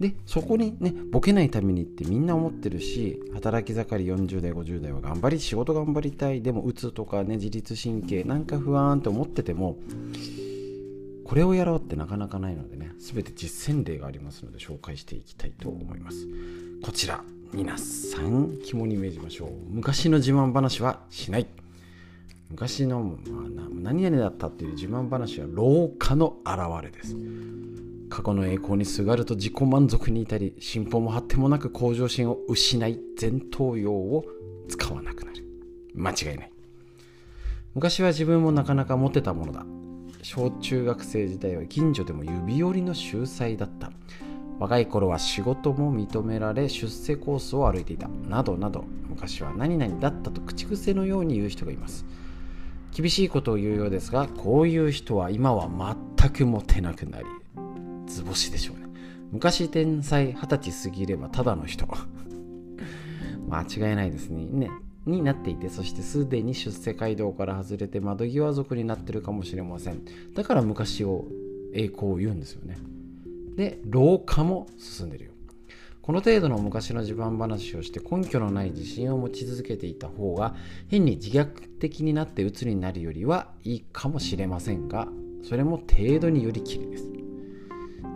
でそこにねボケないためにってみんな思ってるし働き盛り40代50代は頑張り仕事頑張りたい。でもうつとかね自律神経なんか不安って思っててもこれをやろうってなかなかないのでね全て実践例がありますので紹介していきたいと思います。こちら皆さん肝に銘じましょう。昔の自慢話はしない。昔の、まあ、何々だったっていう自慢話は老化の表れです。過去の栄光にすがると自己満足に至り進歩も発展もなく向上心を失い前頭葉を使わなくなる。間違いない。昔は自分もなかなか持てたものだ。小中学生時代は近所でも指折りの秀才だった。若い頃は仕事も認められ出世コースを歩いていた。などなど。昔は何々だったと口癖のように言う人がいます。厳しいことを言うようですがこういう人は今は全くモテなくなり図星でしょうね。昔天才二十歳過ぎればただの人。<laughs> 間違いないですね。ね。になっていてそしてすでに出世街道から外れて窓際族になってるかもしれません。だから昔を栄光を言うんですよね。で老化も進んでるよ。この程度の昔の自慢話をして根拠のない自信を持ち続けていた方が変に自虐的になって鬱になるよりはいいかもしれませんがそれも程度によりきりです。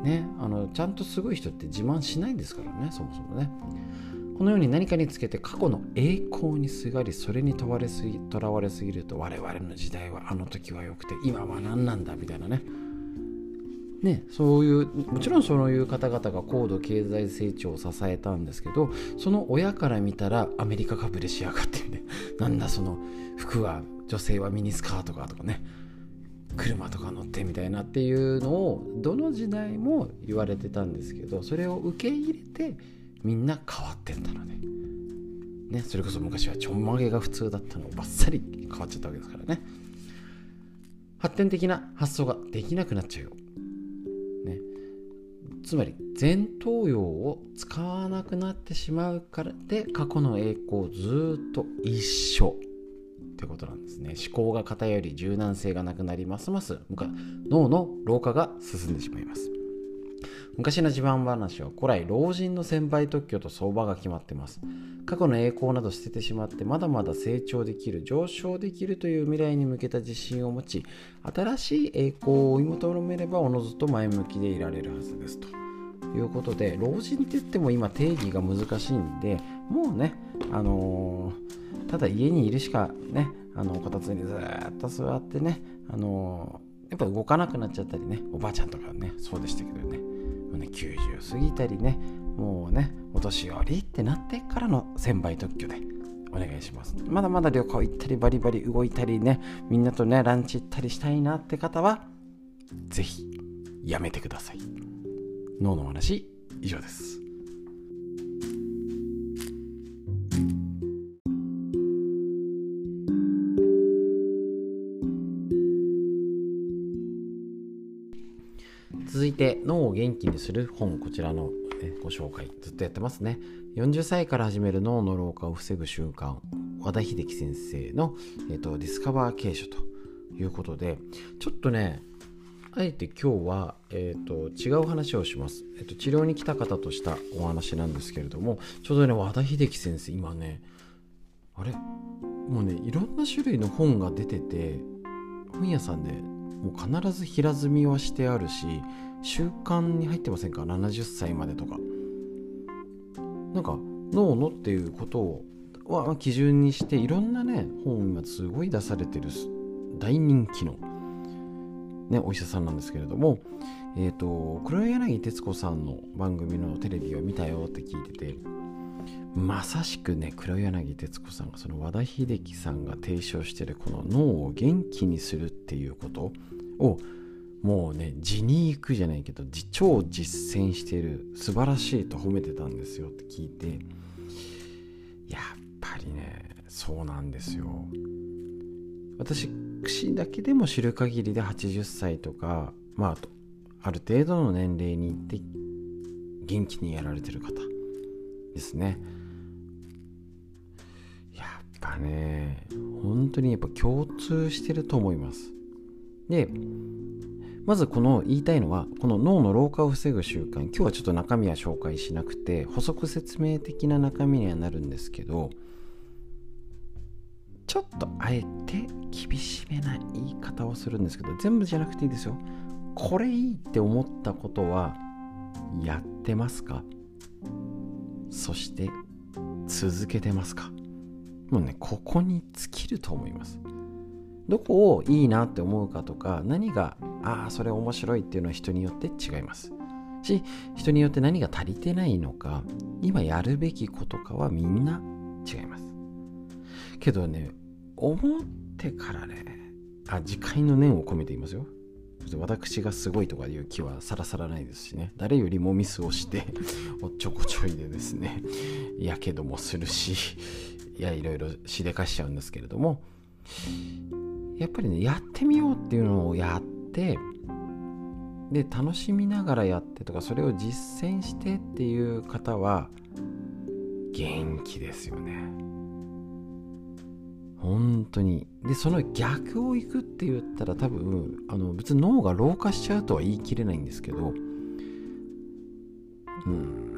ねあのちゃんとすごい人って自慢しないんですからねそもそもね。このように何かにつけて過去の栄光にすがりそれにとらわれすぎとらわれすぎると我々の時代はあの時は良くて今は何なんだみたいなね。ね、そういうもちろんそういう方々が高度経済成長を支えたんですけどその親から見たらアメリカかぶれしやがってね。なんだその服は女性はミニスカートかとかね。車とか乗ってみたいなっていうのをどの時代も言われてたんですけどそれを受け入れてみんな変わってったので、ね、それこそ昔はちょんまげが普通だったのをバッサリ変わっちゃったわけですからね。発展的な発想ができなくなっちゃうよ、ね、つまり前頭葉を使わなくなってしまうからで過去の栄光ずっと一緒。ってことなんですね。思考が偏り柔軟性がなくなりますます脳の老化が進んでしまいます。昔の自慢話は古来老人の先輩特許と相場が決まってます。過去の栄光など捨ててしまってまだまだ成長できる上昇できるという未来に向けた自信を持ち新しい栄光を追い求めればおのずと前向きでいられるはずです。ということで老人って言っても今定義が難しいんでもうねあのー、ただ家にいるしかねあのこたつにずっと座ってねあのー、やっぱ動かなくなっちゃったりねおばあちゃんとかねそうでしたけどねもうね90過ぎたりねもうねお年寄りってなってからの1000倍特許でお願いします。まだまだ旅行行ったりバリバリ動いたりねみんなとねランチ行ったりしたいなって方はぜひやめてください。脳の話以上です。続いて脳を元気にする本こちらのご紹介ずっとやってますね。40歳から始める脳の老化を防ぐ習慣和田秀樹先生の、えーと、ディスカバー継承ということでちょっとねあえて今日は、えーと、違う話をします、えーと、治療に来た方としたお話なんですけれどもちょうどね和田秀樹先生今ねあれ？もうねいろんな種類の本が出てて本屋さんでもう必ず平積みはしてあるし習慣に入ってませんか？70歳までとか。なんか脳のっていうことをは基準にしていろんなね本を今すごい出されてる大人気の、ね、お医者さんなんですけれどもえっ、ー、と黒柳徹子さんの番組のテレビを見たよって聞いててまさしくね黒柳徹子さんがその和田秀樹さんが提唱してるこの脳を元気にするっていうことをもうね地に行くじゃないけど超実践してる素晴らしいと褒めてたんですよって聞いて。やっぱりねそうなんですよ。私だけでも知る限りで80歳とかまあある程度の年齢にいって元気にやられてる方ですね。やっぱね。本当にやっぱ共通してると思います。でまずこの言いたいのはこの脳の老化を防ぐ習慣。今日はちょっと中身は紹介しなくて補足説明的な中身にはなるんですけどちょっとあえて厳しめな言い方をするんですけど全部じゃなくていいですよ。これいいって思ったことはやってますか？そして続けてますか？もうねここに尽きると思います。どこをいいなって思うかとか何がああそれ面白いっていうのは人によって違います。し人によって何が足りてないのか今やるべきことかはみんな違います。けどね思ってからねあ自戒の念を込めていますよ。私がすごいとかいう気はさらさらないですしね。誰よりもミスをして <laughs> おっちょこちょいでですねやけどもするしやいろいろしでかしちゃうんですけれどもやっぱりねやってみようっていうのをやってで楽しみながらやってとかそれを実践してっていう方は元気ですよね。本当に。でその逆をいくって言ったら多分あの別に脳が老化しちゃうとは言い切れないんですけどうん。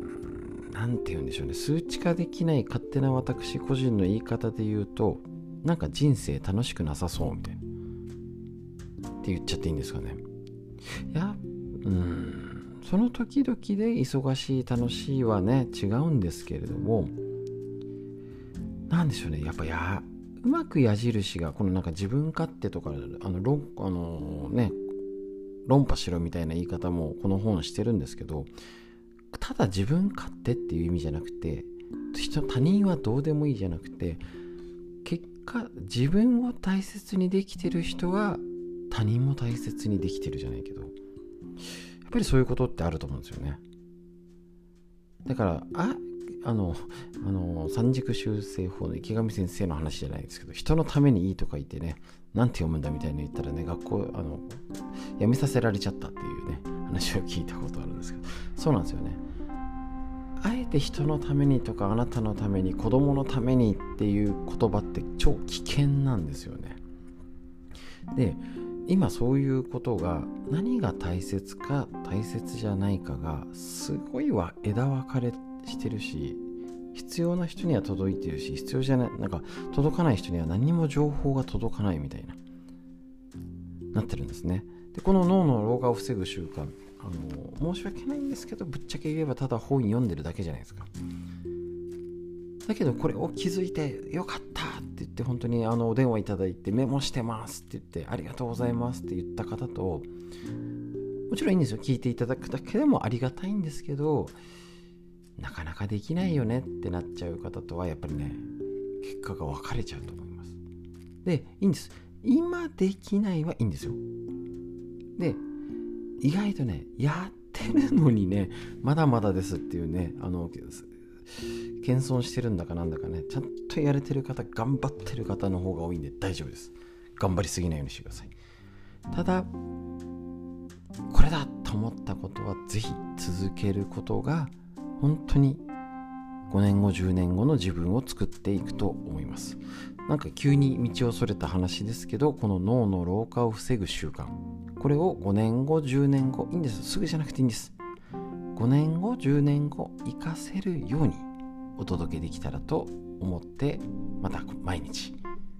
何て言うんでしょうね。数値化できない勝手な私個人の言い方で言うとなんか人生楽しくなさそうみたいな。って言っちゃっていいんですかね。いやうん。その時々で忙しい楽しいはね違うんですけれども何でしょうね。やっぱやうまく矢印がこのなんか自分勝手とかあの論あのね論破しろみたいな言い方もこの本してるんですけどただ自分勝手っていう意味じゃなくて人他人はどうでもいいじゃなくてか自分を大切にできてる人は他人も大切にできてるじゃないけどやっぱりそういうことってあると思うんですよね。だからああのあの三軸修正法の池上先生の話じゃないですけど人のためにいいとか言ってねなんて読むんだみたいに言ったらね学校あの辞めさせられちゃったっていうね。話を聞いたことあるんですけど。そうなんですよね。あえて人のためにとかあなたのために子供のためにっていう言葉って超危険なんですよね。で今そういうことが何が大切か大切じゃないかがすごいは枝分かれしてるし必要な人には届いてるし必要じゃないなんか届かない人には何も情報が届かないみたいななってるんですね。でこの脳の老化を防ぐ習慣あの申し訳ないんですけどぶっちゃけ言えばただ本読んでるだけじゃないですか。だけどこれを気づいてよかったって言って本当にあのお電話いただいてメモしてますって言ってありがとうございますって言った方ともちろんいいんですよ。聞いていただくだけでもありがたいんですけどなかなかできないよねってなっちゃう方とはやっぱりね結果が分かれちゃうと思います。でいいんです。今できないはいいんですよ。で意外とねやってるのにねまだまだですっていうねあの謙遜してるんだかなんだかねちゃんとやれてる方頑張ってる方の方が多いんで大丈夫です。頑張りすぎないようにしてください。ただこれだと思ったことはぜひ続けることが本当に5年後10年後の自分を作っていくと思います。なんか急に道をそれた話ですけどこの脳の老化を防ぐ習慣。これを5年後10年後いいんです。すぐじゃなくていいんです。5年後10年後活かせるようにお届けできたらと思ってまた毎日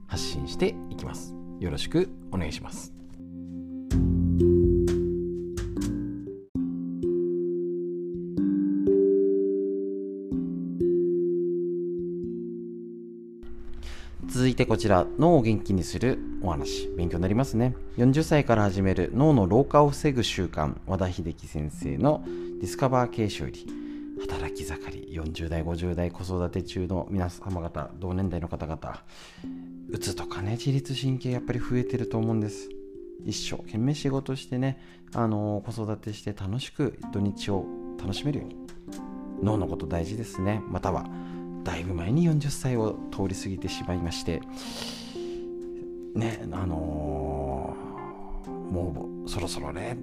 発信していきます。よろしくお願いします。いてこちら脳を元気にするお話。勉強になりますね。40歳から始める脳の老化を防ぐ習慣和田秀樹先生のディスカバー形式より。働き盛り40代50代子育て中の皆様方同年代の方々うつとかね自律神経やっぱり増えてると思うんです。一生懸命仕事してねあの子育てして楽しく土日を楽しめるように。脳のこと大事ですね。またはだいぶ前に40歳を通り過ぎてしまいましてねあのー、もうそろそろね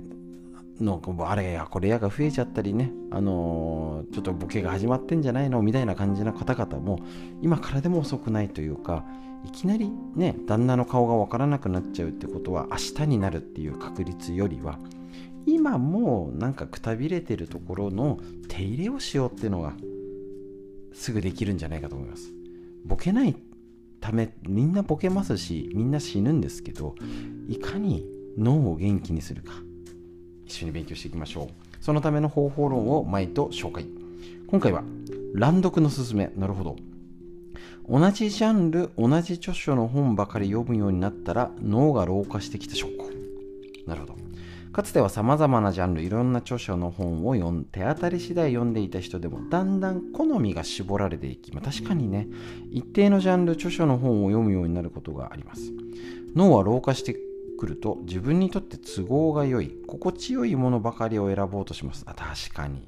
のあれやこれやが増えちゃったりね、あのー、ちょっとボケが始まってんじゃないのみたいな感じの方々も今からでも遅くないというかいきなりね旦那の顔がわからなくなっちゃうってことは明日になるっていう確率よりは今もうなんかくたびれてるところの手入れをしようっていうのがすぐできるんじゃないかと思います。ボケないためみんなボケますしみんな死ぬんですけどいかに脳を元気にするか一緒に勉強していきましょう。そのための方法論を毎と紹介。今回は乱読のすすめ。なるほど。同じジャンル同じ著書の本ばかり読むようになったら脳が老化してきた証拠。なるほど。かつては様々なジャンルいろんな著書の本を読ん手当たり次第読んでいた人でもだんだん好みが絞られていき、まあ、確かにね一定のジャンル著書の本を読むようになることがあります。脳は老化してくると自分にとって都合が良い心地よいものばかりを選ぼうとします。あ確かに。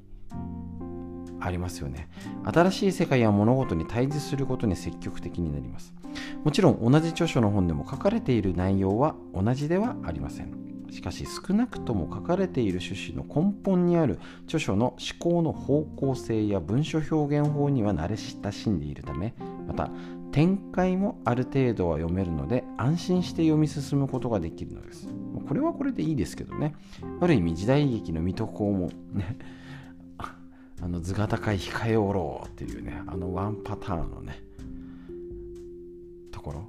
ありますよね。新しい世界や物事に対峙することに積極的になります。もちろん同じ著書の本でも書かれている内容は同じではありません。しかし少なくとも書かれている趣旨の根本にある著書の思考の方向性や文書表現法には慣れ親しんでいるためまた展開もある程度は読めるので安心して読み進むことができるのです。これはこれでいいですけどね。ある意味時代劇の水戸黄門ねあの図が高い控えおろうっていうねあのワンパターンのねところ。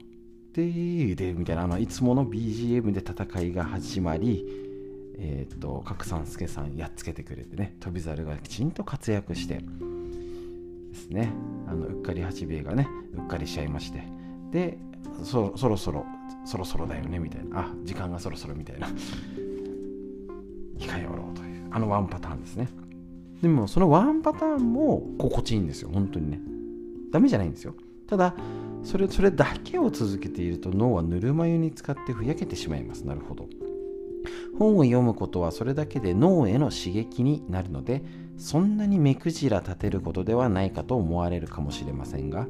ででみたいなあのいつもの BGM で戦いが始まりえっ、ー、と角三助さんやっつけてくれてね飛猿がきちんと活躍してですね。あのうっかり八兵衛がねうっかりしちゃいましてでそそろそろそろそろだよねみたいな。あ時間がそろそろみたいな。控えおろうというあのワンパターンですね。でもそのワンパターンも心地いいんですよ。本当にね。ダメじゃないんですよ。ただそれそれだけを続けていると脳はぬるま湯に使ってふやけてしまいます。なるほど。本を読むことはそれだけで脳への刺激になるのでそんなに目くじら立てることではないかと思われるかもしれませんが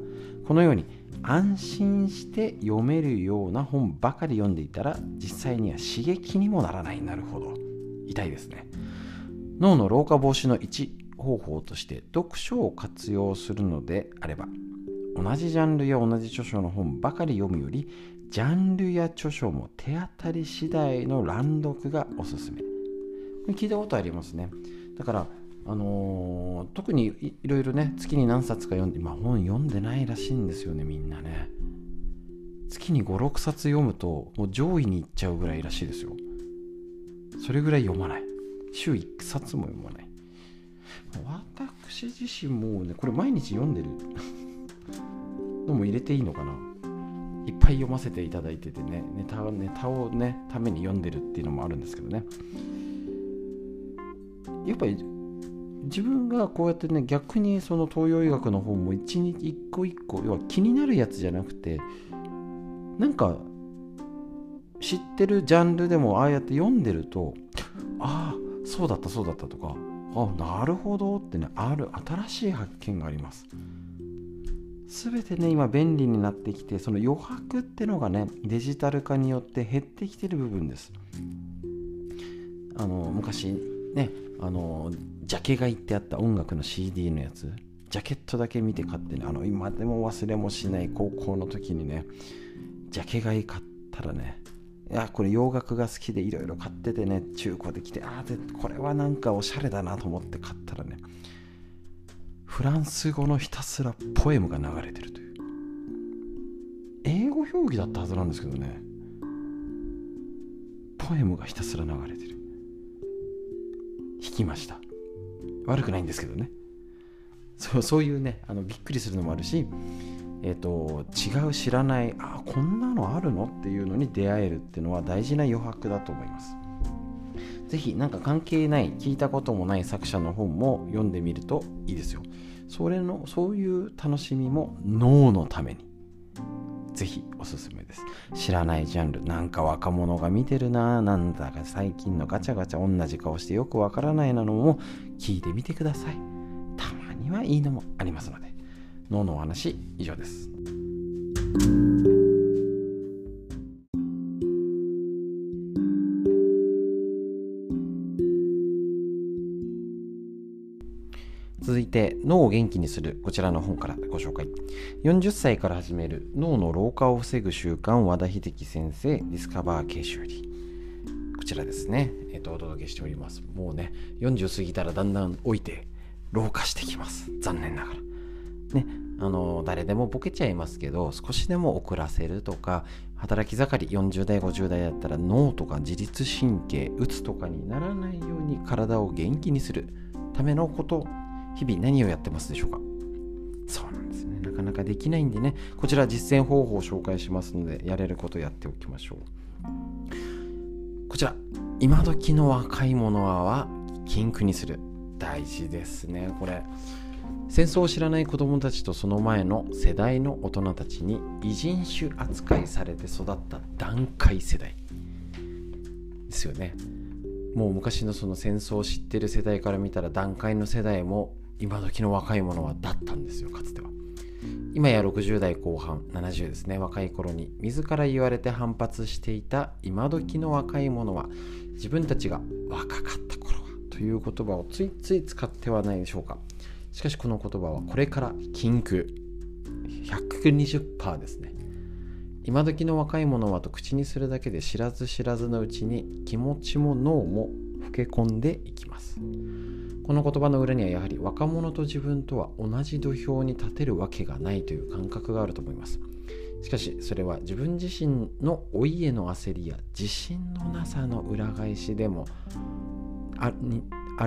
このように安心して読めるような本ばかり読んでいたら実際には刺激にもならない。なるほど。痛いですね。脳の老化防止の一方法として読書を活用するのであれば同じジャンルや同じ著書の本ばかり読むよりジャンルや著書も手当たり次第の乱読がおすすめ。聞いたことありますね。だからあのー、特にいろいろね月に何冊か読んで今本読んでないらしいんですよねみんなね。月に56冊読むともう上位に行っちゃうぐらいらしいですよ。それぐらい読まない。週1冊も読まない。私自身もねこれ毎日読んでる。のも入れていいのかな？いっぱい読ませていただいててねネタネタをねために読んでるっていうのもあるんですけどね。やっぱり自分がこうやってね逆にその東洋医学の本も一日一個一個要は気になるやつじゃなくてなんか知ってるジャンルでもああやって読んでるとああそうだったそうだったとかあなるほどってねある新しい発見があります。全てね今便利になってきてその余白ってのがねデジタル化によって減ってきてる部分です。あの昔ねあのジャケ買いってあった音楽の CD のやつ。ジャケットだけ見て買ってねあの今でも忘れもしない高校の時にねジャケ買い買ったらねいやこれ洋楽が好きでいろいろ買っててね中古で来てああこれはなんかおしゃれだなと思って買ったらねフランス語のひたすらポエムが流れてるという。英語表記だったはずなんですけどね。ポエムがひたすら流れてる。弾きました。悪くないんですけどね。そうそういうねあのびっくりするのもあるしえーと、違う知らないあこんなのあるのっていうのに出会えるっていうのは大事な余白だと思います。是非何か関係ない聞いたこともない作者の本も読んでみるといいですよ。それのそういう楽しみも脳のために。ぜひおすすめです。知らないジャンル。なんか若者が見てるな。なんだか最近のガチャガチャ同じ顔してよくわからないなのも聞いてみてください。たまにはいいのもありますので。脳のお話以上です。続いて脳を元気にするこちらの本からご紹介。40歳から始める脳の老化を防ぐ習慣和田秀樹先生ディスカバー研修りこちらですね、えっ、とお届けしております。もうね40過ぎたらだんだん老いて老化してきます。残念ながら。ねあの誰でもボケちゃいますけど少しでも遅らせるとか働き盛り40代50代だったら脳とか自律神経うつとかにならないように体を元気にするためのこと日々何をやってますでしょうか？そうなんですね。なかなかできないんでね。こちら実践方法を紹介しますのでやれることやっておきましょう。こちら。今時の若い者は禁句にする。大事ですね。これ。戦争を知らない子供たちとその前の世代の大人たちに異人種扱いされて育った団塊世代。ですよね。もう昔のその戦争を知ってる世代から見たら団塊の世代も今時の若い者はだったんですよかつては。今や60代後半70ですね。若い頃に自ら言われて反発していた今時の若い者は自分たちが若かった頃はという言葉をついつい使ってはないでしょうか。しかしこの言葉はこれから禁句。120%ですね。今時の若い者はと口にするだけで知らず知らずのうちに気持ちも脳も老け込んでいきます。この言葉の裏にはやはり若者と自分とは同じ土俵に立てるわけがないという感覚があると思います。しかしそれは自分自身の老いへの焦りや自信のなさの裏返しでもあ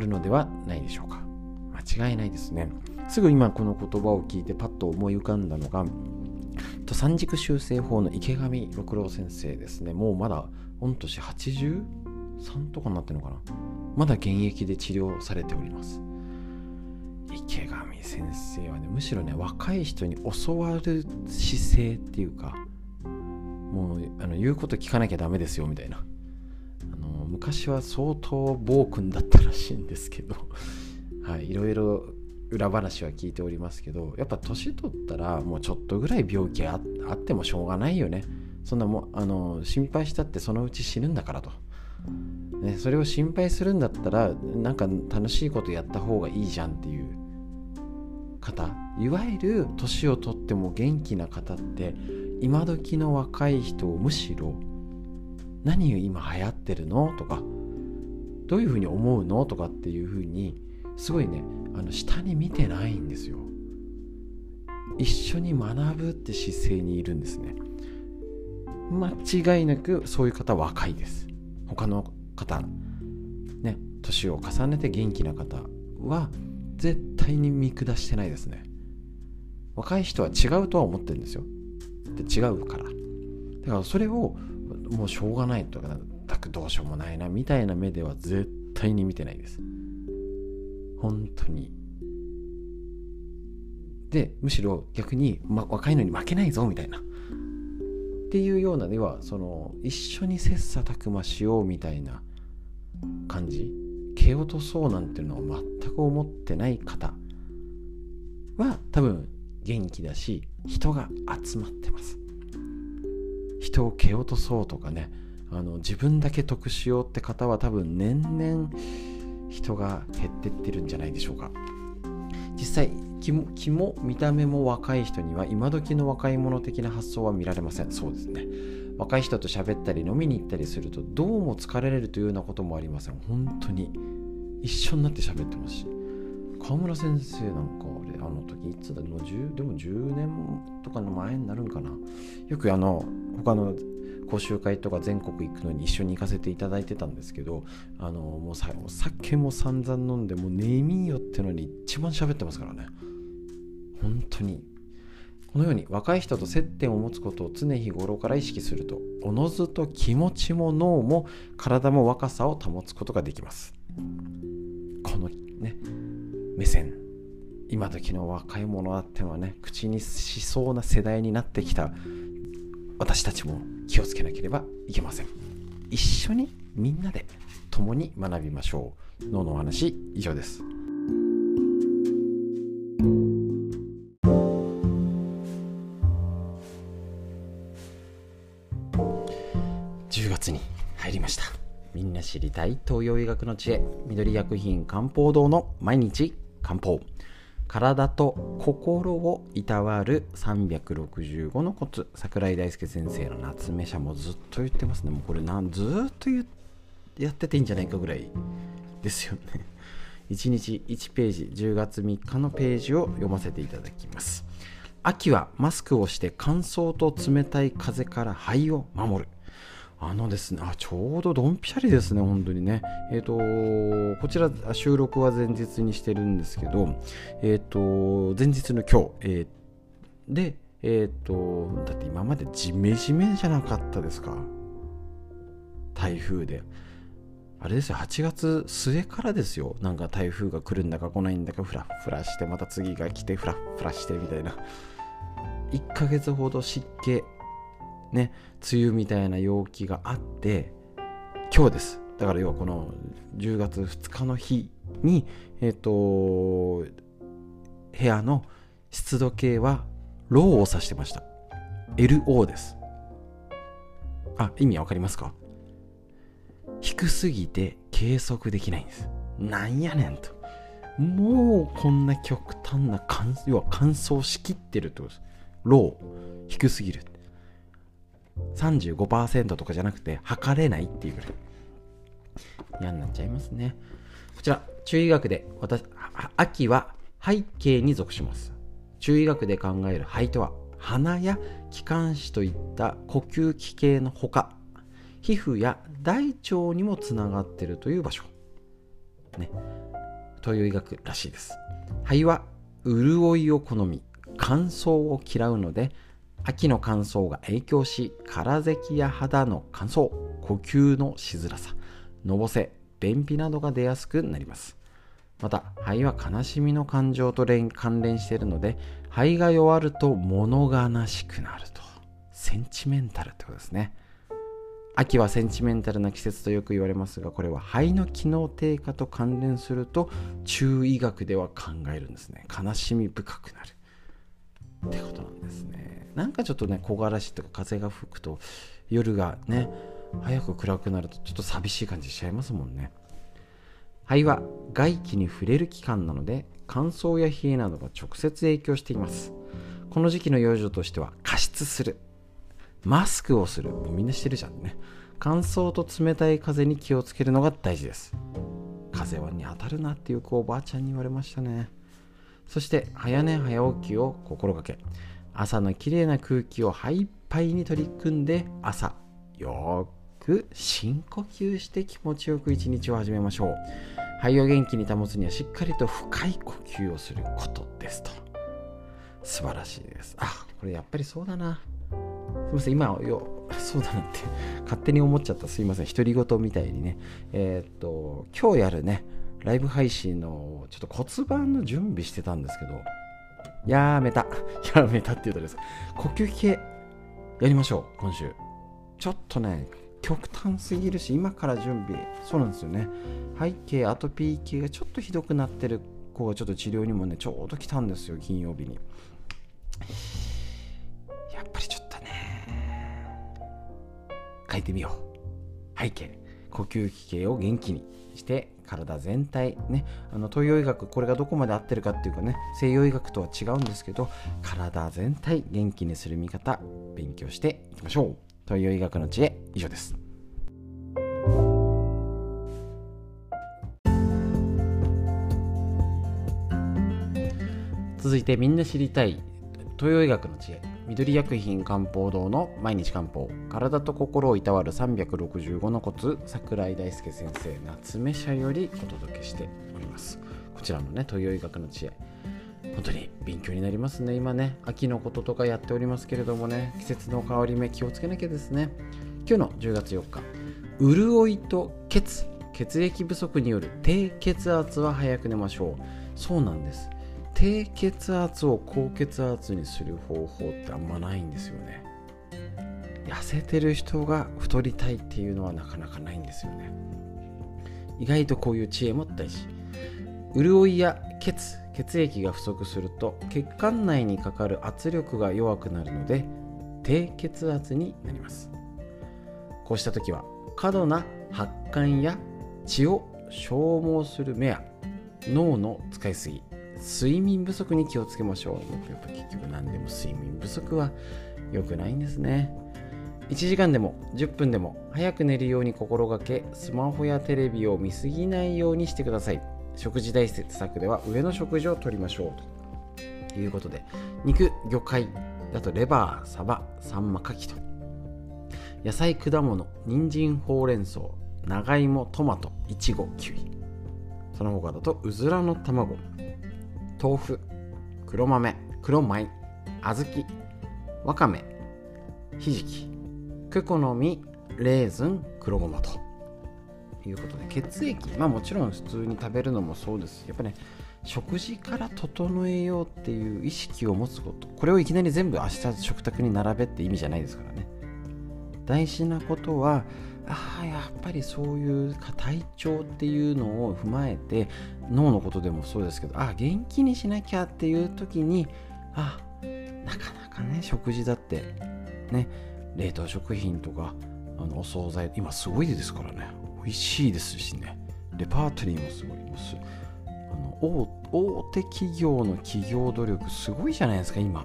るのではないでしょうか。間違いないですね。すぐ今この言葉を聞いてパッと思い浮かんだのが三軸修正法の池上六郎先生ですね。もうまだ御年 80? 3とかになってるのかな？まだ現役で治療されております。池上先生はねむしろね若い人に教わる姿勢っていうかもうあの言うこと聞かなきゃダメですよみたいな。あの昔は相当暴君だったらしいんですけど。<laughs> はいいろいろ裏話は聞いておりますけどやっぱ年取ったらもうちょっとぐらい病気あってもしょうがないよね。そんなもあの心配したってそのうち死ぬんだからと、ね、それを心配するんだったらなんか楽しいことやった方がいいじゃんっていう方。いわゆる年を取っても元気な方って今時の若い人をむしろ何を今流行ってるの？とかどういうふうに思うの？とかっていうふうにすごいねあの下に見てないんですよ。一緒に学ぶって姿勢にいるんですね。間違いなくそういう方は若いです。他の方ね年を重ねて元気な方は絶対に見下してないですね。若い人は違うとは思ってるんですよ。で違うから。だからそれをもうしょうがないとかどうしようもないなみたいな目では絶対に見てないです。本当に。でむしろ逆に、ま、若いのに負けないぞみたいな。っていうようなではその一緒に切磋琢磨しようみたいな感じ。蹴落とそうなんていうのを全く思ってない方。は多分元気だし人が集まってます。人を蹴落とそうとかね。あの自分だけ得しようって方は多分年々人が減ってってるんじゃないでしょうか。実際気も気も見た目も若い人には今時の若い者的な発想は見られません。そうですね。若い人と喋ったり飲みに行ったりするとどうも疲れれるというようなこともありません。本当に一緒になって喋ってますし。川村先生なんかあれあの時いつだもう10でも10年とかの前になるんかな。よくあの他の講習会とか全国行くのに一緒に行かせていただいてたんですけどあのもうさお酒も散々飲んでもう寝みよってのに一番喋ってますからね。本当に。このように若い人と接点を持つことを常日頃から意識するとおのずと気持ちも脳も体も若さを保つことができます。このね目線。今時の若い者あってはね口にしそうな世代になってきた私たちも気をつけなければいけません。一緒にみんなで共に学びましょう。脳の話以上です。知りたい東洋医学の知恵緑薬品漢方堂の毎日漢方。体と心をいたわる365のコツ。桜井大輔先生の夏目社もずっと言ってますね。もうこれなんずっとやってていいんじゃないかぐらいですよね。<laughs> 1日1ページ10月3日のページを読ませていただきます。秋はマスクをして乾燥と冷たい風から肺を守る。あのですね、あ、ちょうどドンピシャリですね、本当にね。えっ、ー、と、こちら収録は前日にしてるんですけど、えっ、ー、と、前日の今日、えー、で、えっ、と、だって今までジメジメじゃなかったですか？台風で。あれですよ、8月末からですよ。なんか台風が来るんだか来ないんだか、フラフラして、また次が来て、フラフラしてみたいな。1ヶ月ほど湿気ね梅雨みたいな陽気があって今日です。だから要はこの10月2日の日にえっ、ー、と部屋の湿度計はローを指してました。LO です。あ意味わかりますか？低すぎて計測できないんです。なんやねんと。もうこんな極端な乾要は乾燥しきってるってことです。ロー低すぎるって。35%とかじゃなくて測れないっていうぐらい。嫌になっちゃいますね。こちら中医学で私秋は背景に属します。中医学で考える肺とは鼻や気管支といった呼吸器系のほか皮膚や大腸にもつながっているという場所。ね。東洋医学らしいです。肺は潤いを好み乾燥を嫌うので秋の乾燥が影響し空咳や肌の乾燥呼吸のしづらさのぼせ便秘などが出やすくなります。また肺は悲しみの感情と関連しているので肺が弱ると物悲しくなると。センチメンタルってことですね。秋はセンチメンタルな季節とよく言われますがこれは肺の機能低下と関連すると中医学では考えるんですね。悲しみ深くなる。ってことなんですね。なんかちょっとね木枯らしとか風が吹くと夜がね早く暗くなるとちょっと寂しい感じしちゃいますもんね。肺は外気に触れる器官なので乾燥や冷えなどが直接影響しています。この時期の養生としては加湿する。マスクをする。もうみんなしてるじゃんね。乾燥と冷たい風に気をつけるのが大事です。風はに当たるなっていうおばあちゃんに言われましたね。そして早寝早起きを心がけ。朝のきれいな空気を肺いっぱいに取り組んで朝よく深呼吸して気持ちよく一日を始めましょう。肺を元気に保つにはしっかりと深い呼吸をすることですと。素晴らしいです。あこれやっぱりそうだな。すみません今よそうだなって勝手に思っちゃった。すいません独り言みたいにね。えー、っと今日やるねライブ配信のちょっと骨盤の準備してたんですけど、やめた。<laughs> やめたって言うとです。呼吸器系やりましょう、今週。ちょっとね、極端すぎるし、今から準備、そうなんですよね。背景、アトピー系がちょっとひどくなってる子がちょっと治療にもね、ちょうど来たんですよ、金曜日に。やっぱりちょっとね、書いてみよう。背景、呼吸器系を元気にして体全体ねあの東洋医学これがどこまで合ってるかっていうかね西洋医学とは違うんですけど体全体元気にする見方勉強していきましょう。東洋医学の知恵以上です。続いてみんな知りたい東洋医学の知恵緑薬品漢方堂の毎日漢方体と心をいたわる365のコツ桜井大輔先生夏目社よりお届けしております。こちらのね東洋医学の知恵本当に勉強になりますね今ね。秋のこととかやっておりますけれどもね季節の変わり目気をつけなきゃですね。今日の10月4日潤いと血血液不足による低血圧は早く寝ましょう。そうなんです。低血圧を高血圧にする方法ってあんまないんですよね。痩せてる人が太りたいっていうのはなかなかないんですよね。意外とこういう知恵も大事潤いや血血液が不足すると血管内にかかる圧力が弱くなるので低血圧になります。こうした時は過度な発汗や血を消耗する目や脳の使いすぎ睡眠不足に気をつけましょう。やっぱ結局何でも睡眠不足は良くないんですね。1時間でも10分でも早く寝るように心がけスマホやテレビを見すぎないようにしてください。食事大節策では上の食事をとりましょうと。いうことで肉魚介だとレバーサバサンマカキと。野菜果物人参ほうれん草長芋トマトいちごキウイ。その他だとうずらの卵。豆腐黒豆黒米小豆わかめひじきクコの実レーズン黒ごまと。いうことで血液まあもちろん普通に食べるのもそうです。やっぱね食事から整えようっていう意識を持つこと。これをいきなり全部明日食卓に並べって意味じゃないですからね。大事なことはああやっぱりそういう体調っていうのを踏まえて脳のことでもそうですけどあ元気にしなきゃっていう時にあなかなかね食事だってね冷凍食品とかあのお惣菜今すごいですからね。美味しいですしね。レパートリーもすごいです。あの大手企業の企業努力すごいじゃないですか今。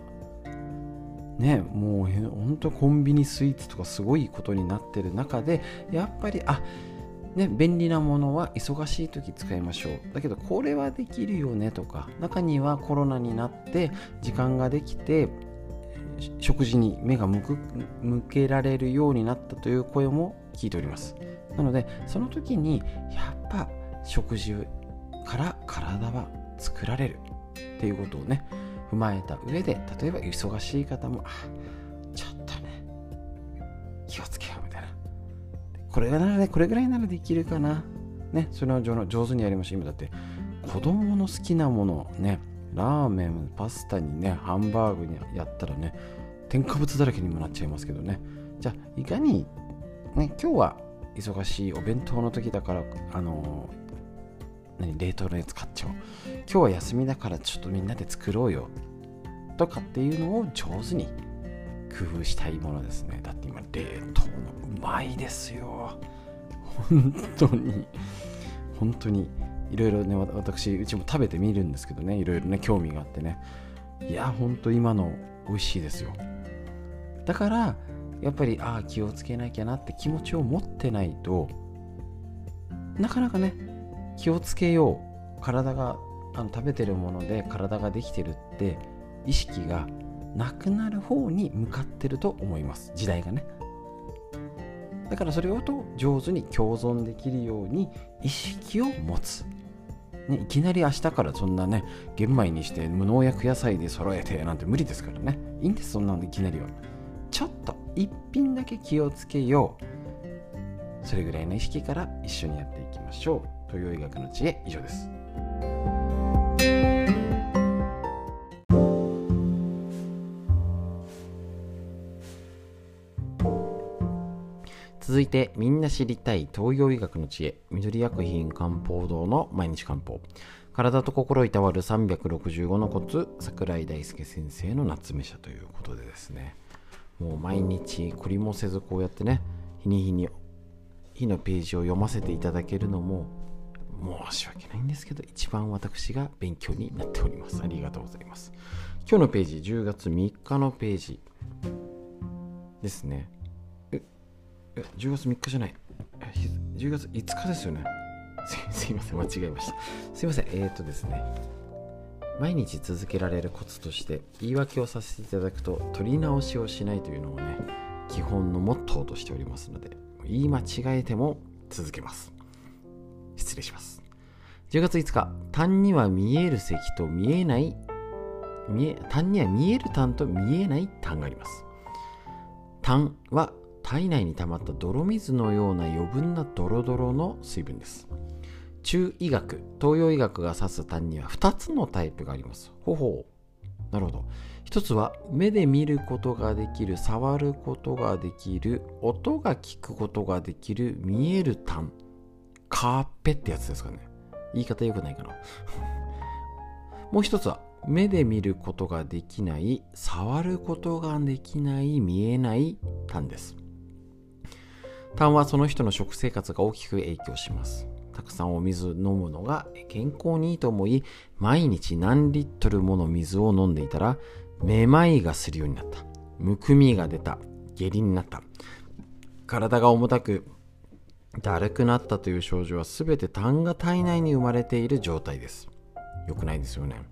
ねもう本当コンビニスイーツとかすごいことになってる中でやっぱりあね、便利なものは忙しい時使いましょう。だけどこれはできるよねとか中にはコロナになって時間ができて食事に目が向く向けられるようになったという声も聞いております。なのでその時にやっぱ食事から体は作られるっていうことをね踏まえた上で例えば忙しい方もちょっとね気をつけようみたいな。これならねこれぐらいならできるかな。ねそれを上手にやりましょう今だって子供の好きなものねラーメンパスタにねハンバーグにやったらね添加物だらけにもなっちゃいますけどね。じゃあいかにね今日は忙しいお弁当の時だからあの何冷凍のやつ買っちゃおう。今日は休みだからちょっとみんなで作ろうよ。とかっていうのを上手に工夫したいものですね。だって今冷凍のうまいですよ。本当に。本当に。いろいろね私うちも食べてみるんですけどね。いろいろね興味があってね。いや本当今の美味しいですよ。だからやっぱりああ気をつけなきゃなって気持ちを持ってないとなかなかね気をつけよう。体があの食べてるもので体ができてるって意識がなくなる方に向かってると思います。時代がね。だからそれをと上手に共存できるように意識を持つ、ね、いきなり明日からそんなね玄米にして無農薬野菜で揃えてなんて無理ですからね。いいんですそんなのいきなりは。ちょっと一品だけ気をつけよう。それぐらいの意識から一緒にやっていきましょう。東洋医学の知恵以上です。続いてみんな知りたい東洋医学の知恵緑薬品漢方堂の毎日漢方。体と心いたわる365のコツ桜井大輔先生の夏目社ということでですね。もう毎日懲りもせずこうやってね日に日に日のページを読ませていただけるのも申し訳ないんですけど一番私が勉強になっております。ありがとうございます。今日のページ10月3日のページですね。ええ10月3日じゃない。10月5日ですよね。すいません間違えました。すいませんえー、っとですね。毎日続けられるコツとして言い訳をさせていただくと取り直しをしないというのをね基本のモットーとしておりますので言い間違えても続けます。失礼します。10月5日痰には見える咳と見えない見え痰には見える痰と見えない痰があります。痰は体内に溜まった泥水のような余分なドロドロの水分です。中医学東洋医学が指す痰には2つのタイプがあります。ほほう。なるほど。一つは目で見ることができる触ることができる音が聞くことができる見える痰カーペってやつですかね。言い方良くないかな <laughs> もう一つは目で見ることができない触ることができない見えない痰です。痰はその人の食生活が大きく影響します。たくさんお水飲むのが健康にいいと思い毎日何リットルもの水を飲んでいたらめまいがするようになった。むくみが出た。下痢になった。体が重たくだるくなったという症状は全て痰が体内に生まれている状態です。良くないですよね。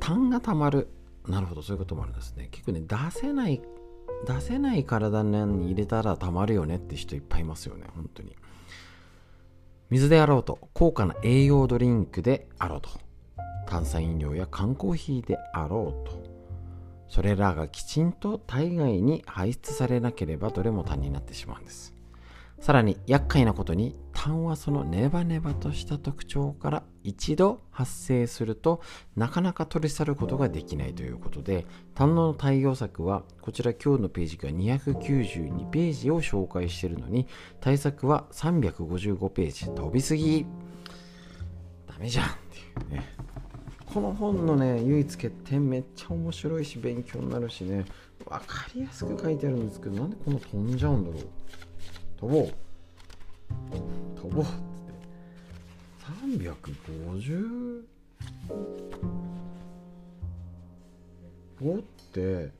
痰がたまる。なるほどそういうこともあるんですね。結構ね出せない出せない体に入れたらたまるよねって人いっぱいいますよね。本当に。水であろうと。高価な栄養ドリンクであろうと。炭酸飲料や缶コーヒーであろうと。それらがきちんと体外に排出されなければどれも痰になってしまうんです。さらに厄介なことに痰はそのネバネバとした特徴から一度発生するとなかなか取り去ることができないということで胆の対応策はこちら今日のページが292ページを紹介しているのに対策は355ページ飛びすぎ。ダメじゃんっていうね。この本のね唯一欠点めっちゃ面白いし勉強になるしね。分かりやすく書いてあるんですけどなんでこの飛んじゃうんだろう。飛ぼう飛ぼうっつって。350 5って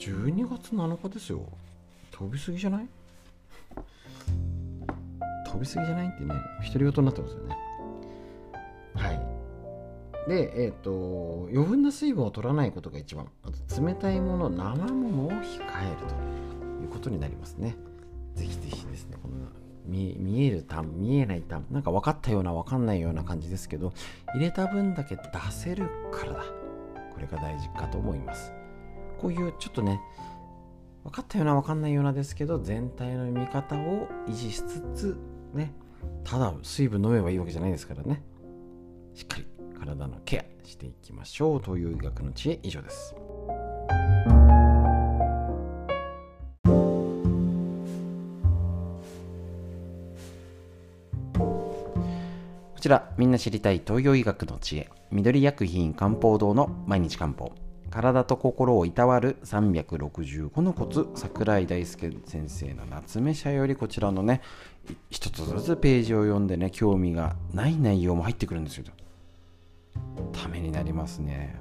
12月7日ですよ。飛びすぎじゃない？飛びすぎじゃないってね独り言になってますよね。はい。でえっ、ー、と余分な水分を取らないことが一番あと冷たいもの生ものを控えるということになりますね。ぜひぜひですね、この見見える単、見えない単、なんか分かったような分かんないような感じですけど、入れた分だけ出せるからだ。これが大事かと思います。こういうちょっとね、分かったような分かんないようなですけど、全体の見方を維持しつつ、ね、ただ水分飲めばいいわけじゃないですからね。しっかり体のケアしていきましょうという医学の知恵以上です。こちら、みんな知りたい東洋医学の知恵、緑薬品漢方堂の毎日漢方。体と心をいたわる365のコツ桜井大輔先生の夏目社よりこちらのね一つずつページを読んでね興味がない内容も入ってくるんですよ。ためになりますね。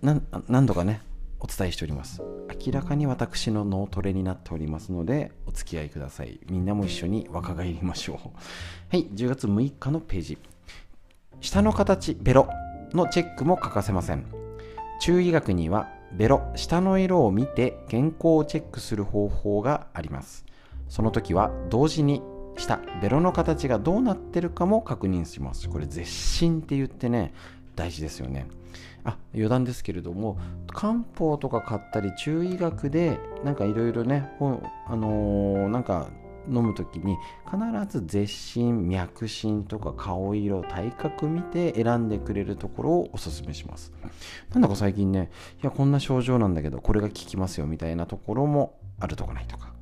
何度かねお伝えしております。明らかに私の脳トレになっておりますのでお付き合いください。みんなも一緒に若返りましょう。はい10月6日のページ。下の形ベロのチェックも欠かせません。中医学にはベロ下の色を見て健康をチェックする方法があります。その時は同時に下ベロの形がどうなってるかも確認します。これ絶心って言ってね大事ですよね。あ余談ですけれども漢方とか買ったり中医学でなんかいろいろねあのー、なんか飲む時に必ず絶心脈診とか顔色体格見て選んでくれるところをおすすめします。なんだか最近ねいやこんな症状なんだけどこれが効きますよみたいなところもあるとかないとか。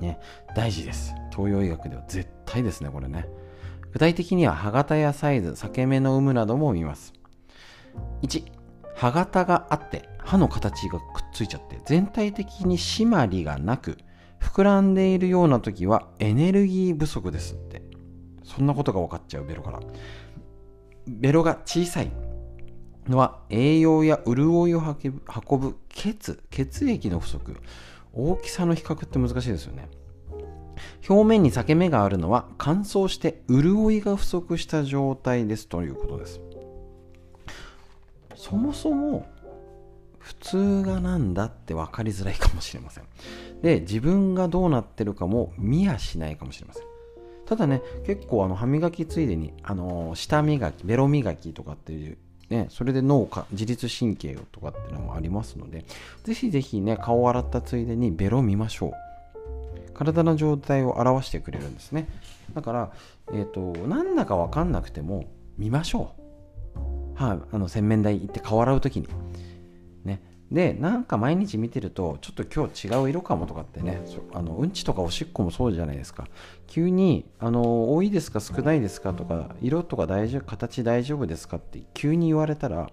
ね大事です。東洋医学では。絶対ですねこれね。具体的には歯型やサイズ裂け目の有無なども見ます。1歯型があって歯の形がくっついちゃって全体的に締まりがなく膨らんでいるような時はエネルギー不足ですって。そんなことが分かっちゃうベロから。ベロが小さいのは栄養や潤いを運ぶ血血液の不足。大きさの比較って難しいですよね。表面に裂け目があるのは乾燥して潤いが不足した状態ですということです。そもそも普通がなんだって分かりづらいかもしれません。で自分がどうなってるかも見やしないかもしれません。ただね結構あの歯磨きついでにあの舌磨きベロ磨きとかっていうね、それで脳か自律神経とかっていうのもありますのでぜひぜひね顔を洗ったついでにベロ見ましょう。体の状態を表してくれるんですね。だから、えーと、となんだか分かんなくても見ましょう。はい、あの洗面台行って顔洗う時に。ね。で、なんか毎日見てると、ちょっと今日違う色かもとかってね、あのうんちとかおしっこもそうじゃないですか。急に、あの、多いですか少ないですかとか、色とか大丈夫、形大丈夫ですかって急に言われたら、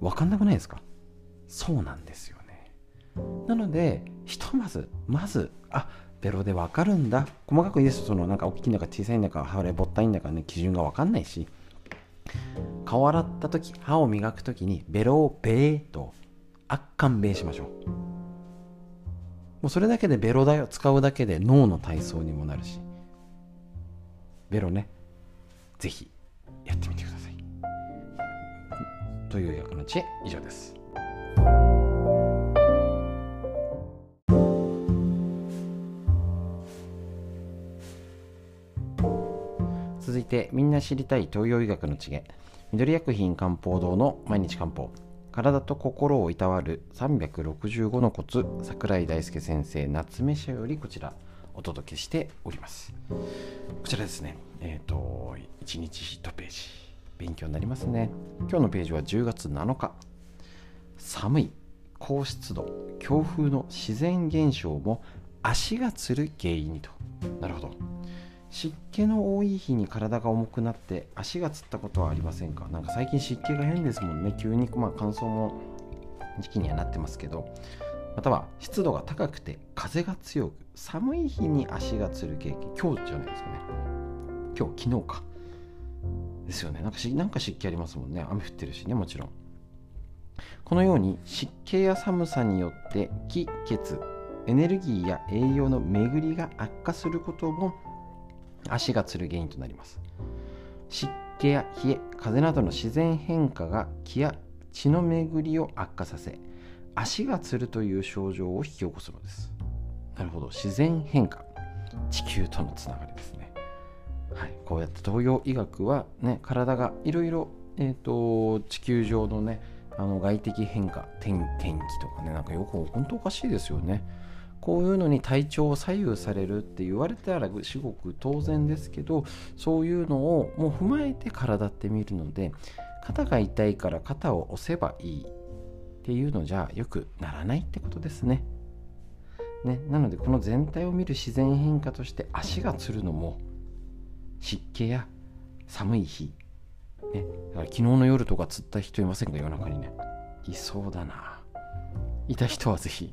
わかんなくないですか？そうなんですよね。なので、ひとまず、まず、あ、ベロでわかるんだ細かく言うとそのなんか大きいんだか小さいんだか歯れぼったいんだかね基準がわかんないし顔洗った時歯を磨く時にベロをベーと圧巻ベーしましょう。もうそれだけでベロだよ使うだけで脳の体操にもなるし。ベロね。ぜひやってみてください。という役の知恵以上です。てみんな知りたい東洋医学の知恵。緑薬品漢方堂の毎日漢方。体と心をいたわる365のコツ。桜井大輔先生夏目社よりこちら。お届けしております。こちらですね。えっ、ー、と1日1ページ。勉強になりますね。今日のページは10月7日。寒い。高湿度。強風の自然現象も足がつる原因にと。なるほど。湿気の多い日に体が重くなって足がつったことはありませんか？なんか最近湿気が変ですもんね。急にまあ乾燥も時期にはなってますけど。または湿度が高くて風が強く寒い日に足がつる経験今日じゃないですかね。今日昨日か。ですよね。なんかなんか湿気ありますもんね。雨降ってるしねもちろん。このように湿気や寒さによって気血エネルギーや栄養の巡りが悪化することも足がつる原因となります。湿気や冷え風などの自然変化が気や血の巡りを悪化させ足がつるという症状を引き起こすのです。なるほど。自然変化。地球とのつながりですね。はい。こうやって東洋医学はね体がいろいろえっ、ー、と地球上のねあの外的変化天天気とかねなんかよく本当おかしいですよね。こういうのに体調を左右されるって言われたら至極当然ですけどそういうのをもう踏まえて体って見るので肩が痛いから肩を押せばいいっていうのじゃよくならないってことですね。ねなのでこの全体を見る自然変化として足がつるのも湿気や寒い日、ね、だから昨日の夜とか釣った人いませんか？夜中にね。いそうだな。いた人はぜひ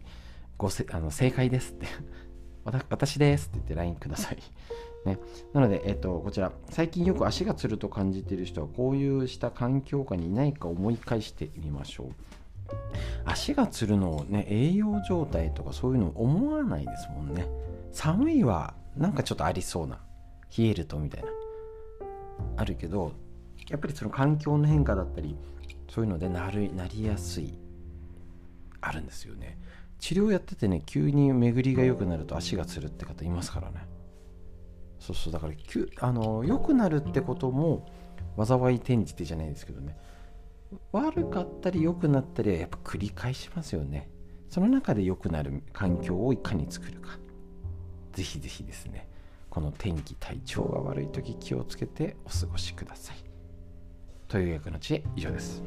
ごせあの正解ですって <laughs> 私ですって言って LINE ください。<laughs> ね、なので、えっと、こちら、最近よく足がつると感じている人は、こういうした環境下にいないか思い返してみましょう。足がつるのをね、栄養状態とかそういうの思わないですもんね。寒いはなんかちょっとありそうな。冷えるとみたいな。あるけど、やっぱりその環境の変化だったり、そういうのでなるなりやすい、あるんですよね。治療やっててね急に巡りが良くなると足がつるって方いますからね。そうそうだからあの良くなるってことも災い転じてじゃないですけどね。悪かったり良くなったりはやっぱ繰り返しますよね。その中で良くなる環境をいかに作るか。ぜひぜひですねこの天気体調が悪い時気をつけてお過ごしください。という役の知恵以上です。